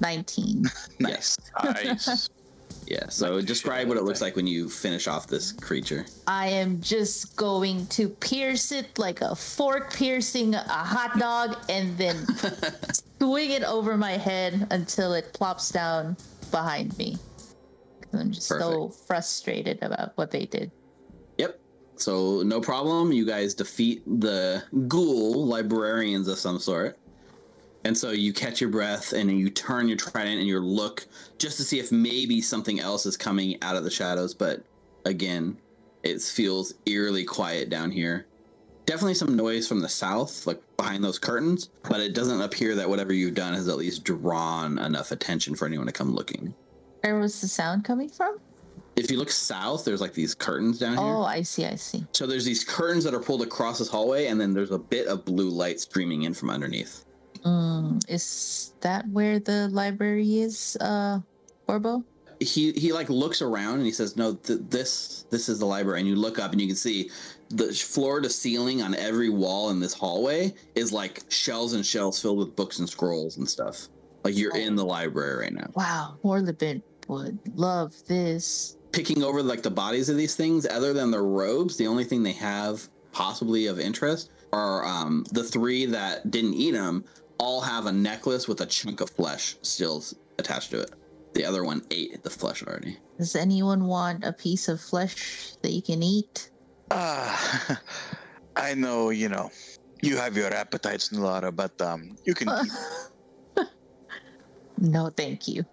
19. [laughs]
Nice.
Nice. [laughs]
Yeah. So describe what it looks like when you finish off this creature.
I am just going to pierce it like a fork piercing a hot dog and then [laughs] swing it over my head until it plops down behind me. I'm just so frustrated about what they did.
So no problem. You guys defeat the ghoul librarians of some sort. And so you catch your breath and you turn your trident and you look just to see if maybe something else is coming out of the shadows. But again, it feels eerily quiet down here. Definitely some noise from the south, like behind those curtains, but it doesn't appear that whatever you've done has at least drawn enough attention for anyone to come looking.
Where was the sound coming from?
If you look south, there's like these curtains down here.
Oh, I see, I see.
So there's these curtains that are pulled across this hallway, and then there's a bit of blue light streaming in from underneath.
Mm, is that where the library is, uh, Orbo?
he he like looks around and he says no th- this this is the library and you look up and you can see the floor to ceiling on every wall in this hallway is like shelves and shelves filled with books and scrolls and stuff like you're in the library right now
Wow, Morlibint would love this.
Picking over like the bodies of these things other than the robes the only thing they have possibly of interest are um, the three that didn't eat them all have a necklace with a chunk of flesh still attached to it the other one ate the flesh already
Does anyone want a piece of flesh that you can eat?
Ah, [laughs] I know, you know, you have your appetites, Nulara, but um, you can [laughs] keep
no, thank you.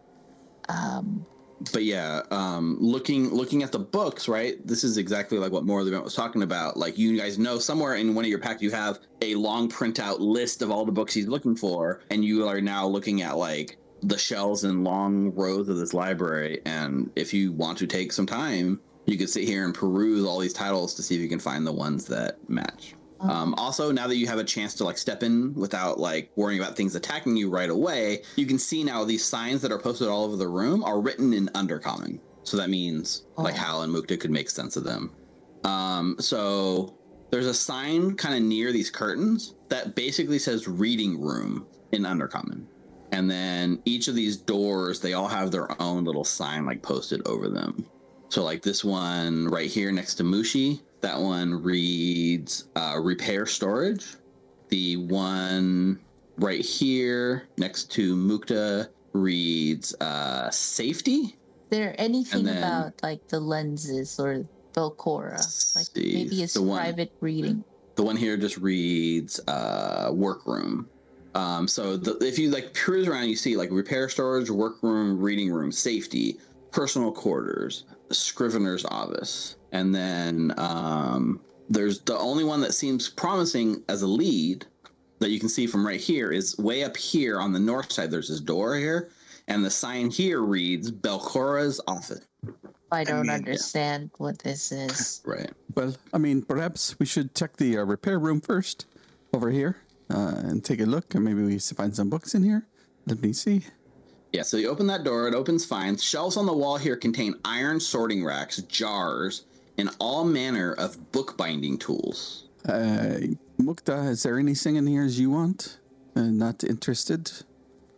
Um,
but yeah um looking looking at the books right this is exactly like what the event was talking about. Like you guys know somewhere in one of your packs you have a long printout list of all the books he's looking for and you are now looking at like the shelves and long rows of this library. And if you want to take some time you could sit here and peruse all these titles to see if you can find the ones that match um, also, now that you have a chance to like step in without like worrying about things attacking you right away, you can see now these signs that are posted all over the room are written in Undercommon. So that means like
Oh.
Hal and Mukta could make sense of them. Um, so there's a sign kind of near these curtains that basically says reading room in Undercommon. And then each of these doors, they all have their own little sign like posted over them. So like this one right here next to Mushi, that one reads uh, repair storage. The one right here next to Mukta reads uh, safety.
is there anything
then-
about like the lenses or Belcora? Like
See,
maybe it's
the one-
private reading.
The one here just reads uh, workroom. Um, so the, if you like cruise around, you see like repair storage, workroom, reading room, safety, personal quarters, scrivener's office, and then um, there's the only one that seems promising as a lead that you can see from right here is way up here on the north side. There's this door here, and the sign here reads Belcora's office.
I don't
mean, yeah.
understand what this is. [laughs]
Right.
Well, I mean, perhaps we should check the uh, repair room first over here uh, and take a look, and maybe we find some books in here. Let me see.
Yeah, so you open that door, it opens fine. Shelves on the wall here contain iron sorting racks, jars, and all manner of bookbinding tools.
Uh, Mukta, is there anything in here as you want? Uh, not interested?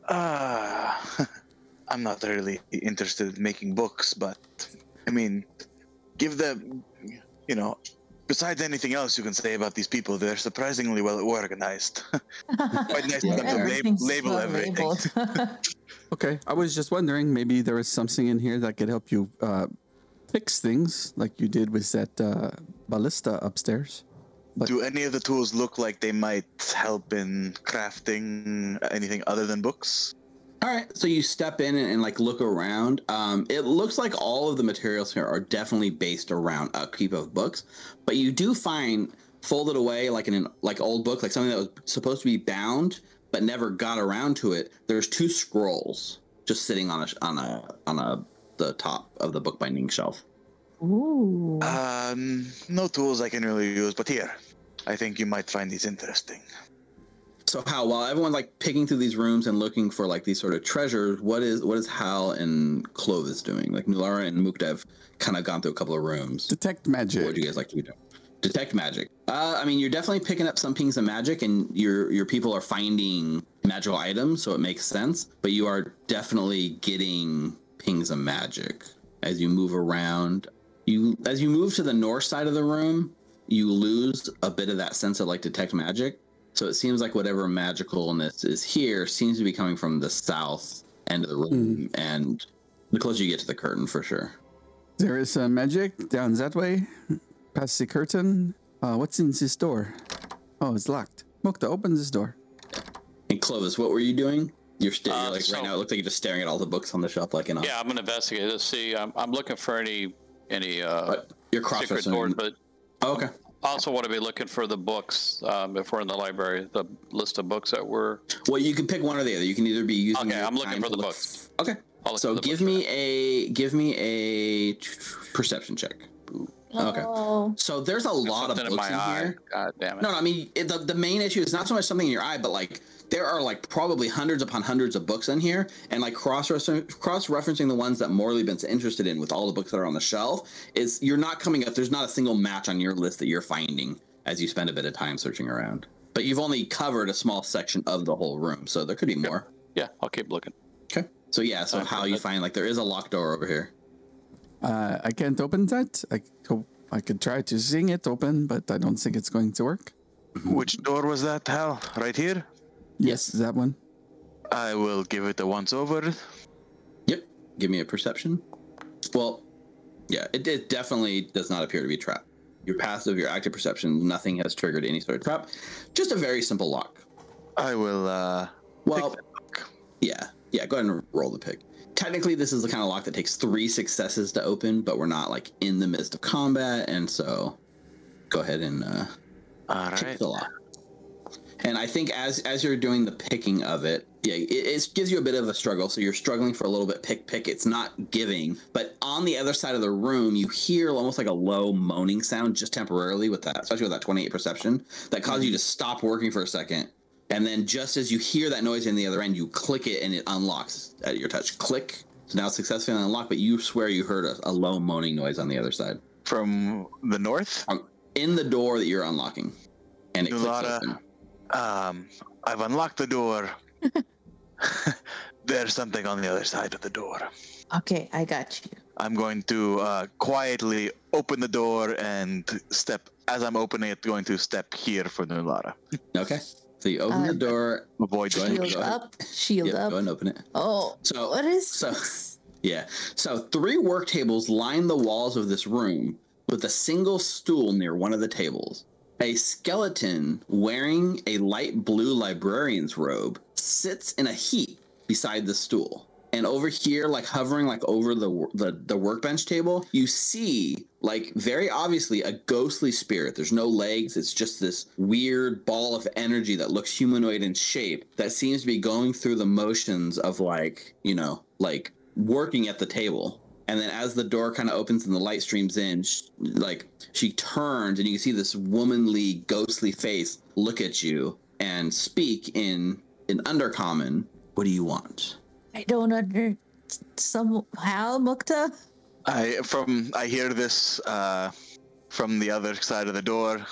Ah, [laughs] I'm not really interested in making books, but I mean, give them, you know, besides anything else you can say about these people, they're surprisingly well organized. [laughs] Quite nice of them to lab- label
well
everything. [laughs]
Okay, I was just wondering maybe there was something in here that could help you uh, fix things like you did with that uh, ballista upstairs. But
Do any of the tools look like they might help in crafting anything other than books?
All right, so you step in and, and, like look around. Um, it looks like all of the materials here are definitely based around a upkeep of books, but you do find folded away like in an like old book, like something that was supposed to be bound but never got around to it. There's two scrolls just sitting on a on a on a the top of the bookbinding shelf.
Ooh.
Um, no tools I can really use, but here, I think you might find these interesting.
So Hal, while everyone's like picking through these rooms and looking for like these sort of treasures, what is what is Hal and Clovis doing? Like Nulara and Mukta have kind of gone through a couple of rooms.
detect magic.
What
magic.
would you guys like to do? Detect magic. Uh, I mean, you're definitely picking up some pings of magic, and your your people are finding magical items, so it makes sense. But you are definitely getting pings of magic as you move around. You as you move to the north side of the room, you lose a bit of that sense of like detect magic. So it seems like whatever magicalness is here seems to be coming from the south end of the room, and the closer you get to the curtain, for sure.
There is uh, magic down that way, past the curtain. Uh, what's in this door? Oh, it's locked. Mukta, open this door.
And Clovis, what were you doing? You're, sta-
Uh,
like
so-
right now. It looks like you're just staring at all the books on the shelf, like in a.
Yeah, I'm gonna investigate this. See, I'm, I'm looking for any any uh,
But you're
secret
cross
doors, but
Oh, okay.
also want to be looking for the books um, if we're in the library. The list of books that were.
Well, you can pick one or the other. You can either be using.
Okay, I'm looking for
to
the
look-
books.
Okay.
I'll
So give me a give me a perception check. Okay.
Oh.
So there's a lot of books
in
in,
eye.
here.
God damn it.
No, no, I mean it, the the main issue is not so much something in your eye, but like there are like probably hundreds upon hundreds of books in here, and like cross cross referencing the ones that Morlibint's interested in with all the books that are on the shelf is you're not coming up. There's not a single match on your list that you're finding as you spend a bit of time searching around. But you've only covered a small section of the whole room, so there could be more.
Yeah, I'll keep looking.
Okay. So yeah, so
Okay,
how you find like there is a locked door over here.
Uh, I can't open that. I co- I could try to sing it open, but I don't think it's going to work.
Which door was that, Hal? Right here?
Yes, is that one.
I will give it a once over.
Yep. Give me a perception. Well, yeah, it, it definitely does not appear to be trapped. Your passive, your active perception, nothing has triggered any sort of trap. Just a very simple lock.
I will uh
Well,
pick
yeah, yeah. Go ahead and roll the pick. Technically, this is the kind of lock that takes three successes to open, but we're not like in the midst of combat, and so go ahead and uh,
All
pick
right.
the lock. And I think as as you're doing the picking of it, yeah, it, it gives you a bit of a struggle. So you're struggling for a little bit. Pick, pick. It's not giving. But on the other side of the room, you hear almost like a low moaning sound, just temporarily with that, especially with that 28 perception, that causes you to stop working for a second. And then just as you hear that noise in the other end, you click it and it unlocks at your touch. Click. So now it's successfully unlocked, but you swear you heard a, a low moaning noise on the other side.
From the north?
Um, in the door that you're unlocking. And it clicks open.
Um I've unlocked the door. [laughs] There's something on the other side of the door.
Okay, I got you.
I'm going to uh, quietly open the door and step as I'm opening it. Going to step here for Nulara. [laughs]
Okay. So you open the
Um,
door.
Avoid
Go ahead.
Shield
ahead.
up. Shield
Yep,
up.
go and open it.
Oh,
So-
what is
so-
this? [laughs]
Yeah. So three work tables line the walls of this room with a single stool near one of the tables. A skeleton wearing a light blue librarian's robe sits in a heap beside the stool. And over here, like hovering like over the the, the workbench table, you see like very obviously a ghostly spirit. There's no legs. It's just this weird ball of energy that looks humanoid in shape that seems to be going through the motions of like, you know, like working at the table. And then as the door kind of opens and the light streams in, sh- like she turns and you can see this womanly, ghostly face look at you and speak in in undercommon. What do you want?
I don't under somehow Mukta.
I from I hear this uh, from the other side of the door.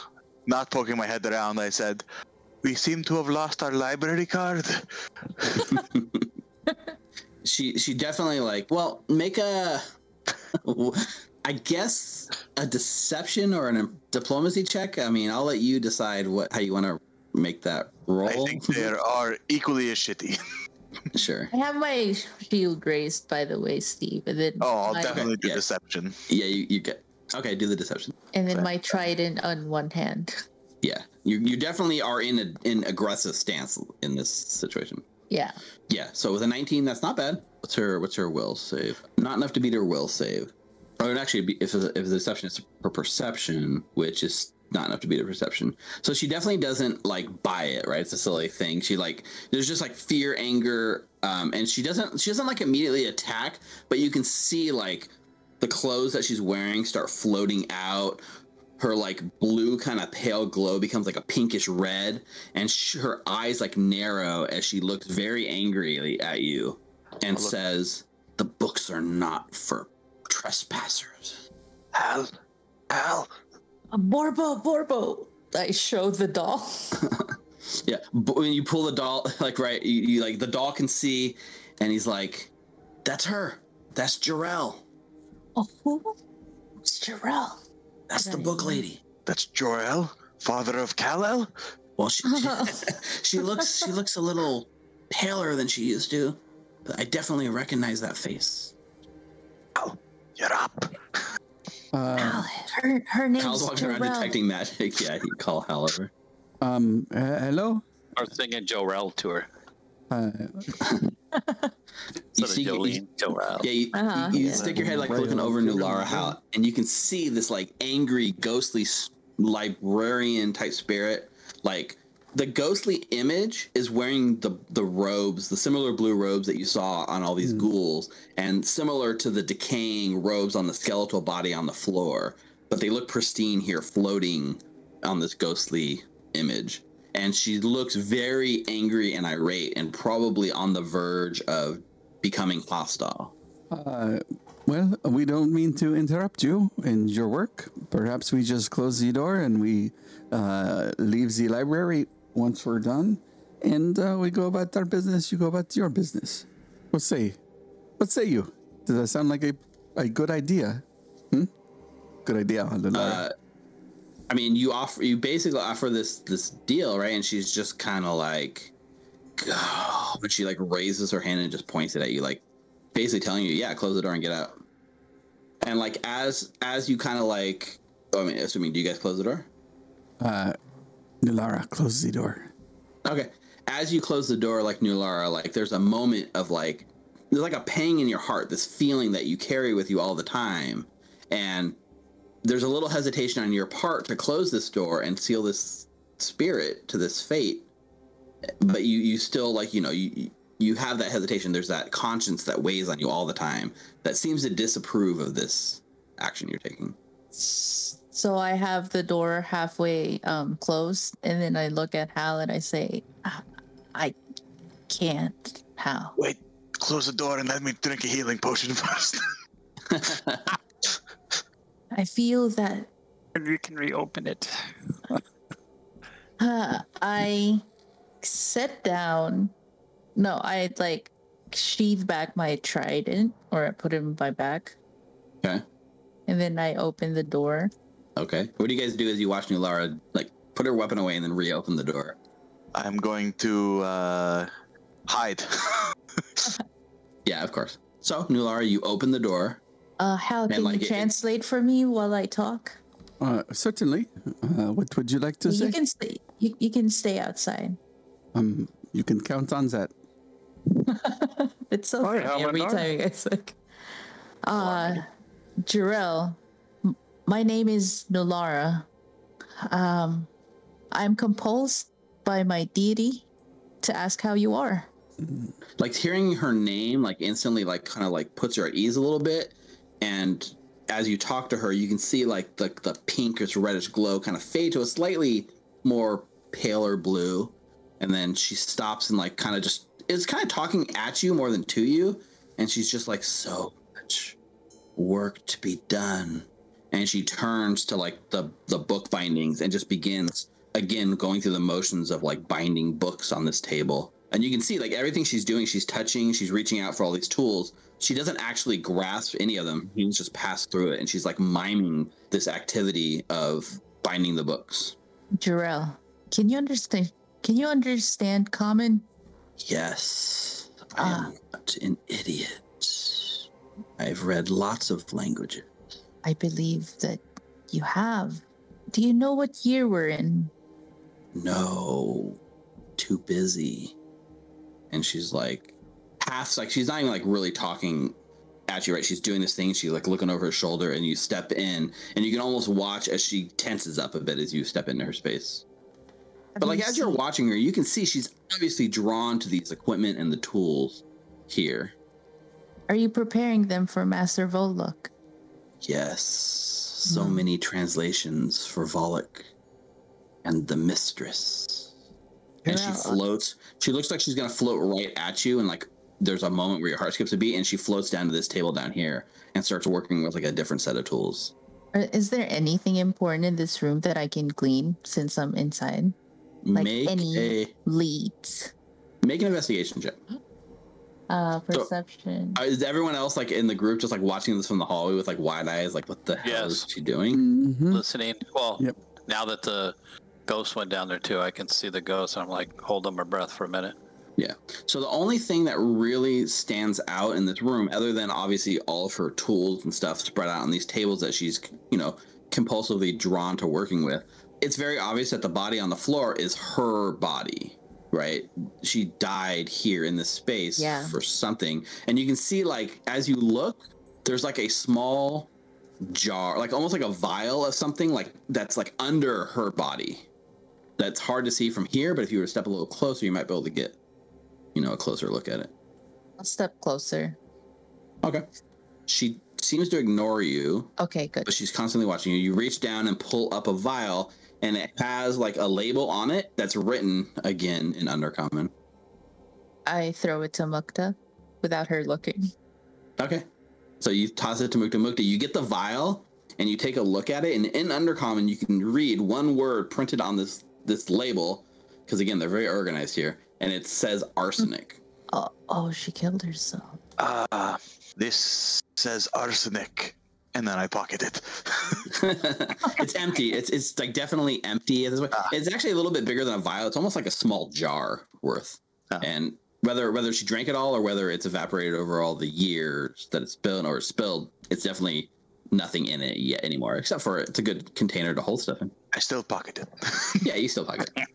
Not poking my head around, I said, "We seem to have lost our library card." [laughs] [laughs] [laughs]
She she definitely like well make a [laughs] I guess a deception or a diplomacy check. I mean, I'll let you decide what how you want to make that roll.
I think there [laughs] are equally as shitty.
sure.
I have my shield raised, by the way, Steve, and then
Oh, I'll
my,
definitely do
yeah.
deception.
Yeah, you, you get okay. Do the deception.
and then my trident on one hand.
Yeah, you you definitely are in a in aggressive stance in this situation.
Yeah.
Yeah, so with a 19, that's not bad. What's her what's her will save? Not enough to beat her will save. Or it actually be if if the deception is her perception, which is not enough to beat her perception. So she definitely doesn't like buy it, right? It's a silly thing. She like there's just like fear, anger, um, and she doesn't she doesn't like immediately attack, but you can see like the clothes that she's wearing start floating out. Her like blue kind of pale glow becomes like a pinkish red, and sh- her eyes like narrow as she looks very angrily at you, and
look-
says, "The books are not for trespassers."
Hal, Hal.
A Borbo, Borbo. I show the doll. [laughs]
Yeah, but when you pull the doll, [laughs] like right, you, you like the doll can see, and he's like, "That's her. That's Jarelle.
Oh, who? It's Jarelle.
That's the book lady."
That's Jor-El, father of Kal-El.
Well, she, she [laughs] she looks she looks a little paler than she used to, but I definitely recognize that face.
You're up.
Uh,
Hal, her her name's
Kyle's walking around
Jarelle.
detecting magic. Yeah, he call however.
um, uh, hello.
Or singing Jorel to her.
Uh,
You see-
of Jolene, Jorel.
Yeah, you,
Uh-huh,
you, you
yeah.
stick your head like looking
on.
over Nulara Hal, and you can see this like angry, ghostly librarian type spirit. Like the ghostly image is wearing the the robes, the similar blue robes that you saw on all these ghouls, and similar to the decaying robes on the skeletal body on the floor. But they look pristine here, floating on this ghostly image. And she looks very angry and irate, and probably on the verge of becoming hostile.
Uh, well, we don't mean to interrupt you in your work. Perhaps we just close the door and we uh, leave the library once we're done, and uh, we go about our business. You go about your business. What say? What say you? Does that sound like a, a good idea? Hmm? Good idea.
Uh, I mean, you offer you basically offer this this deal, right? And she's just kind of like, oh, but she like raises her hand and just points it at you, like basically telling you, yeah, close the door and get out. And like as as you kind of like, I mean, assuming, do you guys close the door?
Uh, Nulara, close the door.
Okay. As you close the door, like Nulara, like there's a moment of like there's like a pang in your heart, this feeling that you carry with you all the time, and there's a little hesitation on your part to close this door and seal this spirit to this fate. But you you still like you know you you have that hesitation. There's that conscience that weighs on you all the time that seems to disapprove of this action you're taking.
So I have the door halfway um, closed, and then I look at Hal and I say, "I- "I can't, Hal."
Wait, close the door and let me drink a healing potion [laughs] first. [laughs]
I feel that
And we can reopen it.
uh, I sit down. No, I like sheathe back my trident, or I put it in my back,
Okay.
and then I open the door.
Okay. What do you guys do as you watch Nulara like put her weapon away and then reopen the door?
I'm going to uh, hide. [laughs]
Yeah, of course. So Nulara, you open the door.
Uh, Hal, can
like
you
it-
translate for me while I talk?
Uh, certainly. Uh, what would you like to say?
You can stay. You, you can stay outside.
Um, you can count on that. [laughs]
It's so
Hi,
funny every time you guys like. Uh, Jarelle, m- my name is Nulara. Um, I'm composed by my deity to ask how you are.
Like hearing her name, like instantly, like kind of like puts her at ease a little bit. And as you talk to her, you can see like the the pinkish reddish glow kind of fade to a slightly more paler blue, and then she stops and like kind of just is kind of talking at you more than to you, and she's just like so much work to be done, and she turns to like the the book bindings and just begins again going through the motions of like binding books on this table and you can see like everything she's doing she's touching she's reaching out for all these tools she doesn't actually grasp any of them she's just passed through it and she's like miming this activity of binding the books
Jarelle, can you understand? Can you understand common?
yes i
Ah.
am not an idiot i've read lots of languages
I believe that you have. Do you know what year we're in?
no too busy and she's like half like she's not even like really talking at you right? She's doing this thing she's like looking over her shoulder and you step in and you can almost watch as she tenses up a bit as you step into her space. But like as you're watching her you can see she's obviously drawn to these equipment and the tools here.
Are you preparing them for Master Volluk?
yes. So
Hmm.
many translations for Volluk and the mistress and she floats. She looks like she's gonna float right at you, and like there's a moment where your heart skips a beat, and she floats down to this table down here and starts working with like a different set of tools.
Uh, Is there anything important in this room that I can glean since I'm inside? Like
make
any-
a
Leads.
make an investigation check.
Uh,
So-
perception.
Uh, is everyone else like in the group just like watching this from the hallway with like wide eyes, like what the hell is she doing?
Mhm.
Listening. Well,
Yep.
now that the ghost went down there too, I can see the ghost. I'm like holding my breath for a minute.
Yeah. So the only thing that really stands out in this room, other than obviously all of her tools and stuff spread out on these tables that she's, you know, compulsively drawn to working with, it's very obvious that the body on the floor is her body, right? She died here in this space
Yeah.
for something. And you can see, like, as you look, there's like a small jar, like almost like a vial of something, like that's like under her body. That's hard to see from here, but if you were to step a little closer, you might be able to get you know, a closer look at it.
I'll step closer.
Okay. She seems to ignore you,
Okay, good.
but she's constantly watching you. You reach down and pull up a vial, and it has like a label on it that's written again in Undercommon.
I throw it to Mukta without her looking.
Okay. So you toss it to Mukta Mukta. You get the vial and you take a look at it, and in Undercommon you can read one word printed on this this label, because again they're very organized here, and it says arsenic.
Oh, oh, she killed herself.
Ah, this says arsenic, and then I pocket it. [laughs]
it's empty. It's it's like definitely empty at this point. It's actually a little bit bigger than a vial. It's almost like a small jar worth.
Oh.
And whether whether she drank it all or whether it's evaporated over all the years that it's been or spilled, it's definitely nothing in it yet anymore. Except for it's a good container to hold stuff in.
I still pocket it. [laughs]
Yeah, you still pocket. it.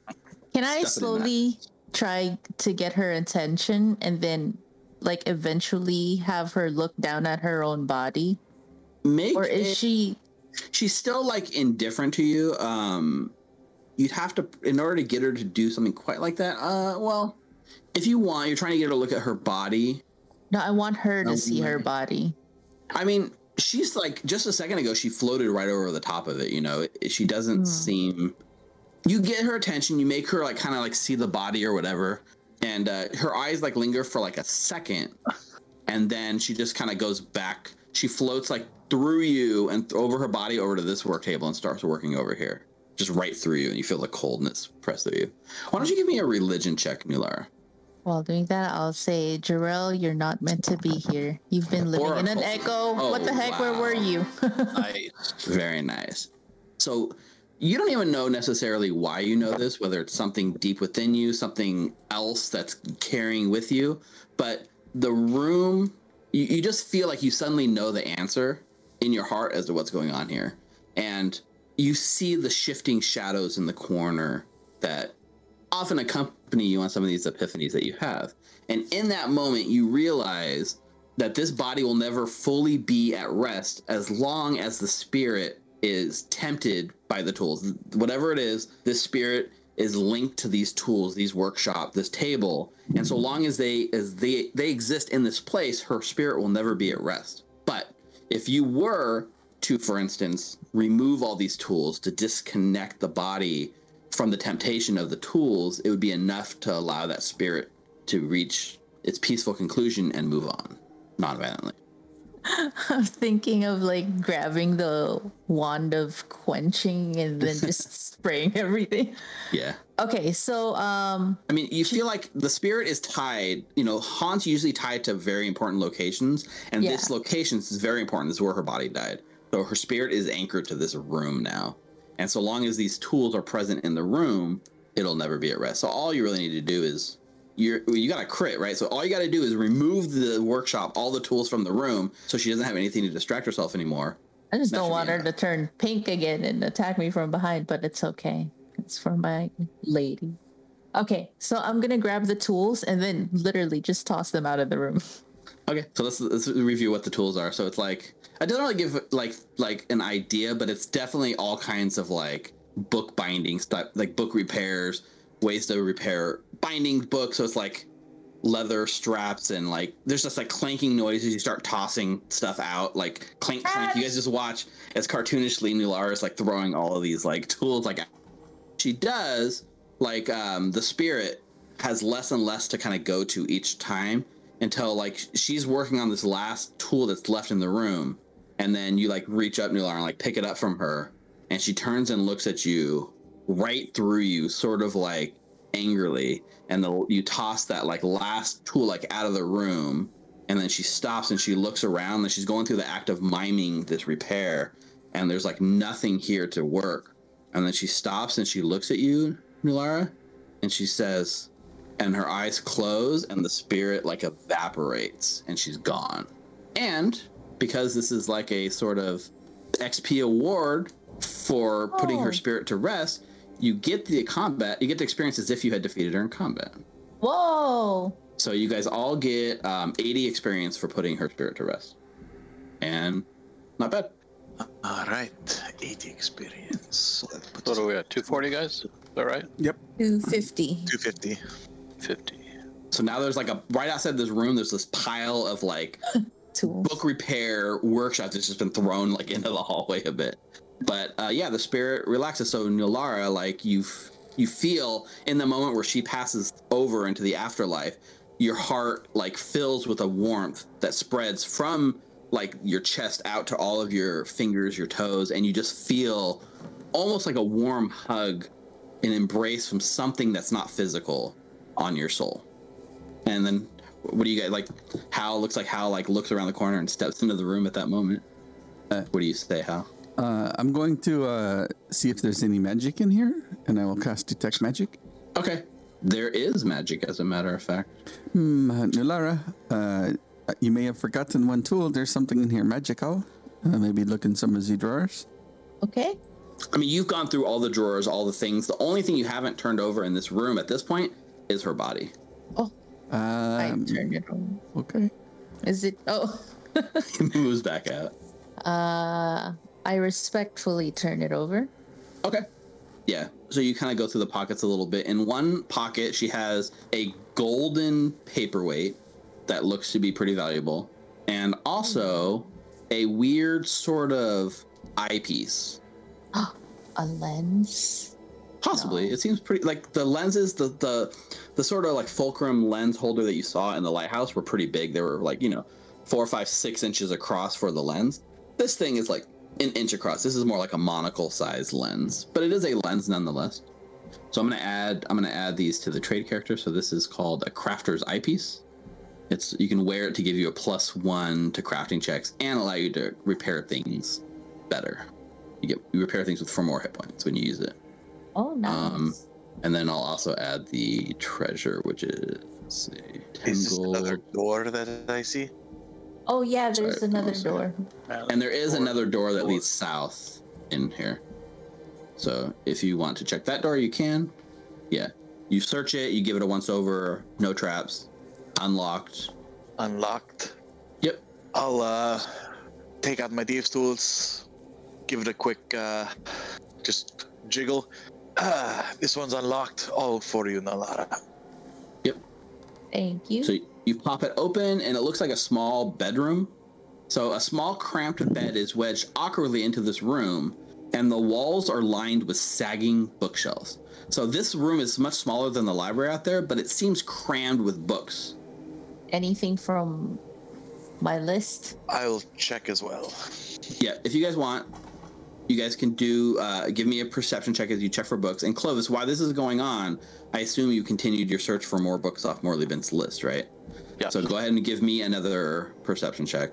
Can I
Stuff it in that.
slowly try to get her attention and then, like, eventually have her look down at her own body?
Make
Or is
it-
she.
she's still like indifferent to you. Um, you'd have to, in order to get her to do something quite like that. Uh, well, if you want, you're trying to get her to look at her body.
No, I want her to see her body.
I mean, she's like just a second ago, she floated right over the top of it. You know, she doesn't
Hmm.
seem. You get her attention. You make her like kind of like see the body or whatever, and uh, her eyes like linger for like a second, and then she just kind of goes back. She floats like through you and th- over her body over to this work table and starts working over here, just right through you, and you feel the coldness press through you. Why don't you give me a religion check, Nulara?
While doing that, I'll say, Jarelle, you're not meant to be here. You've been living
Or a
in an echo. Oh, what the
Oh,
heck? Where were you? [laughs]
Nice.
Very nice. So you don't even know necessarily why you know this, whether it's something deep within you, something else that's carrying with you, but the room, you, you just feel like you suddenly know the answer in your heart as to what's going on here. And you see the shifting shadows in the corner that often accompany you on some of these epiphanies that you have. And in that moment, you realize that this body will never fully be at rest as long as the spirit is tempted by the tools. Whatever it is, this spirit is linked to these tools, these workshop, this table. And so long as they as they they exist in this place, her spirit will never be at rest. But if you were to, for instance, remove all these tools to disconnect the body from the temptation of the tools, it would be enough to allow that spirit to reach its peaceful conclusion and move on non-violently. [laughs]
I'm thinking of like grabbing the wand of quenching and then [laughs] just spraying everything.
Yeah.
Okay, so um
I mean, you feel like the spirit is tied, you know, Han's usually tied to very important locations, and this location is very important. This is where her body died. So her spirit is anchored to this room now. And so long as these tools are present in the room, it'll never be at rest. So all you really need to do is you're you got to crit, right? So all you got to do is remove the workshop, all the tools from the room, so she doesn't have anything to distract herself anymore.
I just
That
don't want her to turn pink again and attack me from behind, but it's okay. It's for my lady. Okay, so I'm gonna grab the tools and then literally just toss them out of the room. [laughs]
Okay, so let's, let's review what the tools are. So it's like it don't really give like like an idea, but it's definitely all kinds of like book binding stuff, like book repairs, ways to repair binding books. So it's like leather straps and like there's just like clanking noises. You start tossing stuff out, like clank clank. You guys just watch as cartoonishly Nulara is like throwing all of these like tools. Like she does, like um the spirit has less and less to kind of go to each time until like she's working on this last tool that's left in the room and then you like reach up Nulara and like pick it up from her. And she turns and looks at you right through you sort of like angrily. And the, you toss that like last tool like out of the room. And then she stops and she looks around and she's going through the act of miming this repair. And there's like nothing here to work. And then she stops and she looks at you Nulara and she says and her eyes close and the spirit like evaporates and she's gone. And because this is like a sort of XP award for putting her
Oh.
spirit to rest, you get the combat, you get to experience as if you had defeated her in combat.
Whoa!
So you guys all get um, 80 experience for putting her spirit to rest. And not bad.
All right, 80 experience. That
What are we at? 240 guys? Is that right? Yep.
250.
250.
50.
So now there's like a right outside this room, there's this pile of like [laughs]
Tools.
book repair workshop that's just been thrown like [laughs] into the hallway a bit. But uh, yeah, the spirit relaxes. So Nulara, like you, you feel in the moment where she passes over into the afterlife, your heart like fills with a warmth that spreads from like your chest out to all of your fingers, your toes, and you just feel almost like a warm hug, an embrace from something that's not physical on your soul. And then, what do you guys like? Hal looks like Hal like looks around the corner and steps into the room at that moment. Uh, what do you say, Hal?
Uh, I'm going to uh, see if there's any magic in here, and I will cast detect magic.
Okay, there is magic, as a matter of fact.
Hmm, uh, Nulara, uh, you may have forgotten one tool. There's something in here magical. Uh, maybe look in some of the drawers.
Okay.
I mean, you've gone through all the drawers, all the things. The only thing you haven't turned over in this room at this point is her body.
Oh, I
Um,
turned it over.
okay.
Is it? Oh, [laughs]
It moves back out.
uh, I respectfully turn it over.
Okay. Yeah. So you kind of go through the pockets a little bit. In one pocket, she has a golden paperweight that looks to be pretty valuable, and also a weird sort of eyepiece. [gasps]
A lens.
Possibly.
No.
It seems pretty like the lenses, the the the sort of like fulcrum lens holder that you saw in the lighthouse were pretty big. They were like, you know, four, five, six inches across for the lens. This thing is like an inch across. This is more like a monocle sized lens, but it is a lens nonetheless. So I'm gonna add I'm gonna add these to the trade character. So this is called a crafter's eyepiece. It's you can wear it to give you a plus one to crafting checks and allow you to repair things better. You get you repair things with four more hit points when you use it.
Oh, nice.
Um, And then I'll also add the treasure, which is let's see, 10
Is this another door that I see?
oh, yeah. There's
sorry,
another
one second.
door.
And there is
Door.
another door that leads south in here. So if you want to check that door, you can. Yeah. You search it, you give it a once over, no traps, unlocked.
Unlocked.
Yep.
I'll uh take out my thieves tools, give it a quick uh just jiggle. Ah, [sighs] this one's unlocked. All for you, Nulara. Yep.
Thank you.
So you pop it open, and it looks like a small bedroom. So a small cramped bed is wedged awkwardly into this room, and the walls are lined with sagging bookshelves. So this room is much smaller than the library out there, but it seems crammed with books.
Anything from my list?
I'll check as well.
Yeah, if you guys want, you guys can do uh, give me a perception check as you check for books. And Clovis, while this is going on, I assume you continued your search for more books off Morlibint's list, right?
Yeah.
So go ahead and give me another perception check.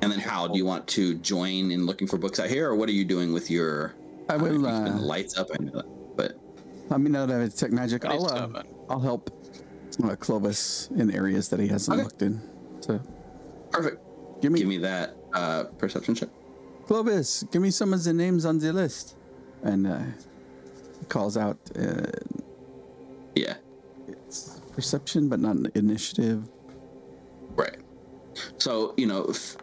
And then Hal, do you want to join in looking for books out here, or what are you doing with your?
I will,
you've
uh,
lights up, I know that, but
I mean, now that I have detect magic, I'll, uh, I'll help uh, Clovis in areas that he hasn't
Okay.
looked in. So
perfect.
give me,
Give me that uh, perception check.
Clovis, give me some of the names on the list. And uh, calls out uh,
Yeah,
it's perception, but not initiative.
Right. So you know, f-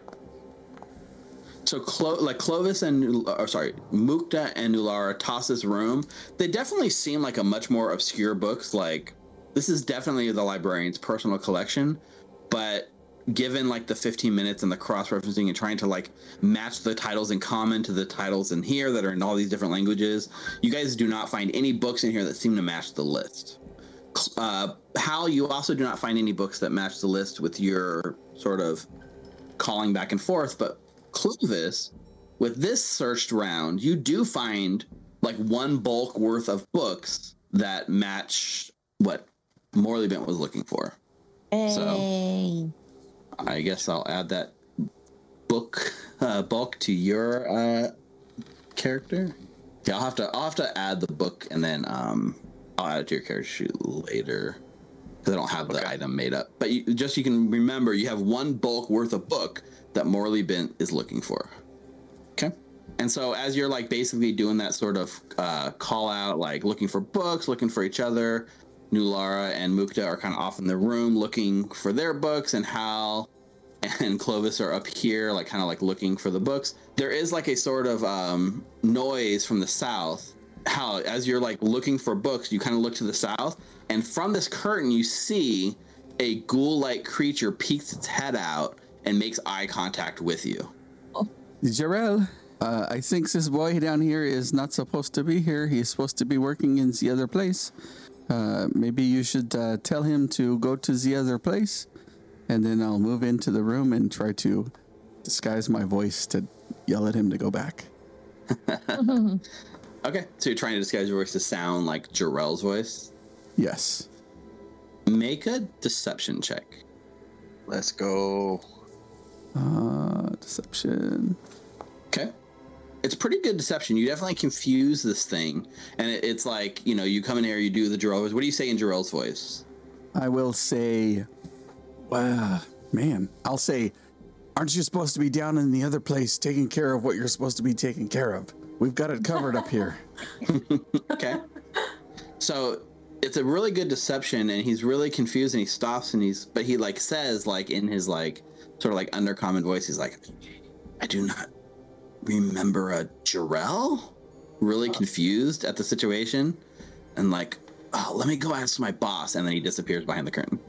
so Clo- like Clovis and or sorry, Mukta and Nulara toss this room. They definitely seem like a much more obscure books. Like this is definitely the librarian's personal collection, but given like the 15 minutes and the cross referencing and trying to like match the titles in common to the titles in here that are in all these different languages, you guys do not find any books in here that seem to match the list uh, Hal, you also do not find any books that match the list with your sort of calling back and forth. But Clovis, with this searched round, you do find like one bulk worth of books that match what Morlibint was looking for.
Hey.
I guess I'll add that book uh, bulk to your uh, character. Yeah, I'll have to I'll have to add the book and then um, I'll add it to your character sheet later because I don't have the item made up. But you, just you can remember, you have one bulk worth of book that Morlibint is looking for. Okay. And so as you're like basically doing that sort of uh, call out, like looking for books, looking for each other, Nulara and Mukta are kind of off in the room looking for their books, and Hal [laughs] and Clovis are up here, like kind of like looking for the books. There is like a sort of um, noise from the south. How as you're like looking for books, you kind of look to the south, and from this curtain you see a ghoul-like creature peeks its head out and makes eye contact with you.
Jarelle, Uh, I think this boy down here is not supposed to be here. He's supposed to be working in the other place. Uh, maybe you should uh, tell him to go to the other place, and then I'll move into the room and try to disguise my voice to yell at him to go back. [laughs]
Okay, so you're trying to disguise your voice to sound like Jarelle's voice.
Yes.
Make a deception check.
Let's go.
Uh, deception.
It's pretty good deception. You definitely confuse this thing. And it, it's like, you know, you come in here, you do the Jarelle. What do you say in Jarelle's voice?
I will say, wow, man, I'll say, aren't you supposed to be down in the other place taking care of what you're supposed to be taking care of? We've got it covered up here. [laughs] [laughs]
Okay. So it's a really good deception and he's really confused and he stops and he's but he like says like in his like sort of like undercommon voice, he's like, I do not remember a Jarelle? Really confused at the situation and like, oh, let me go ask my boss, and then he disappears behind the curtain.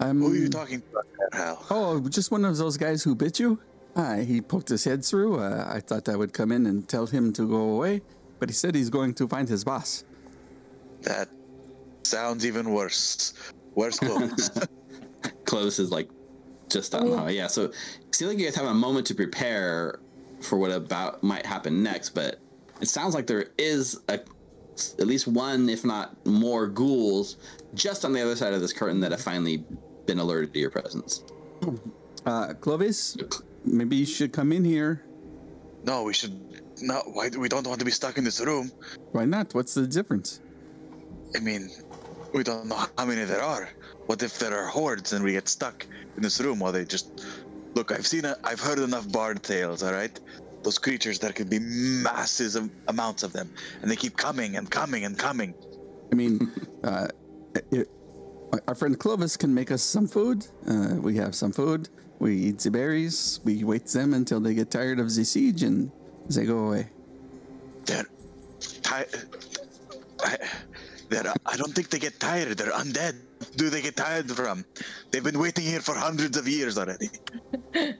I'm,
Who are you talking about, there, Hal?
Oh, just one of those guys who bit you? Ah, he poked his head through. Uh, I thought I would come in and tell him to go away, but he said he's going to find his boss.
That sounds even worse. Worse [laughs] clothes.
Clovis is like just on
Oh,
yeah. So it seems like you guys have a moment to prepare for what about might happen next, but it sounds like there is a at least one, if not more, ghouls just on the other side of this curtain that have finally been alerted to your presence.
Uh, Clovis, maybe you should come in here.
no, we should. No, why? We don't want to be stuck in this room.
Why not? What's the difference?
I mean, we don't know how many there are. What if there are hordes and we get stuck in this room while they just look? I've seen, I've heard enough bard tales. All right, those creatures there could be masses of amounts of them, and they keep coming and coming and coming.
I mean, [laughs] uh, it, our friend Clovis can make us some food. Uh, we have some food. We eat the berries. We wait them until they get tired of the siege and they go away.
They're tired. I, they're, I don't think they get tired. They're undead. Do they get tired from? They've been waiting here for hundreds of years already. [laughs]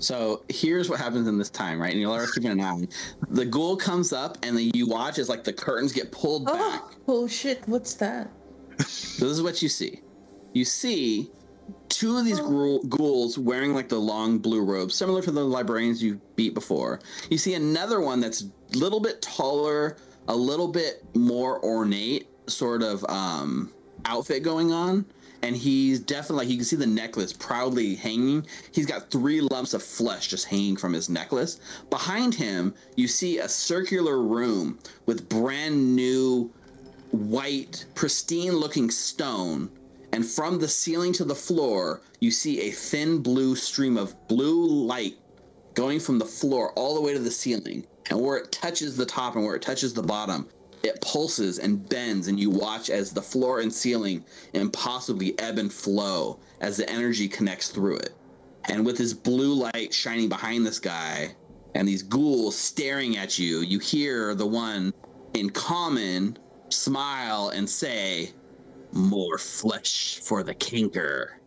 So here's what happens in this time, right? And you'll always keep an eye. The ghoul comes up, and then you watch as like the curtains get pulled back.
Oh, oh shit! What's that?
So this is what you see. You see two of these ghoul- ghouls wearing like the long blue robes, similar to the librarians you beat before. You see another one that's a little bit taller, a little bit more ornate, sort of um, outfit going on. And he's definitely like you can see the necklace proudly hanging. He's got three lumps of flesh just hanging from his necklace. Behind him, you see a circular room with brand new white, pristine looking stone, and from the ceiling to the floor, you see a thin blue stream of blue light going from the floor all the way to the ceiling. And where it touches the top and where it touches the bottom, it pulses and bends, and you watch as the floor and ceiling impossibly ebb and flow as the energy connects through it. And with this blue light shining behind this guy and these ghouls staring at you, you hear the one in common smile and say, More flesh for the kinker.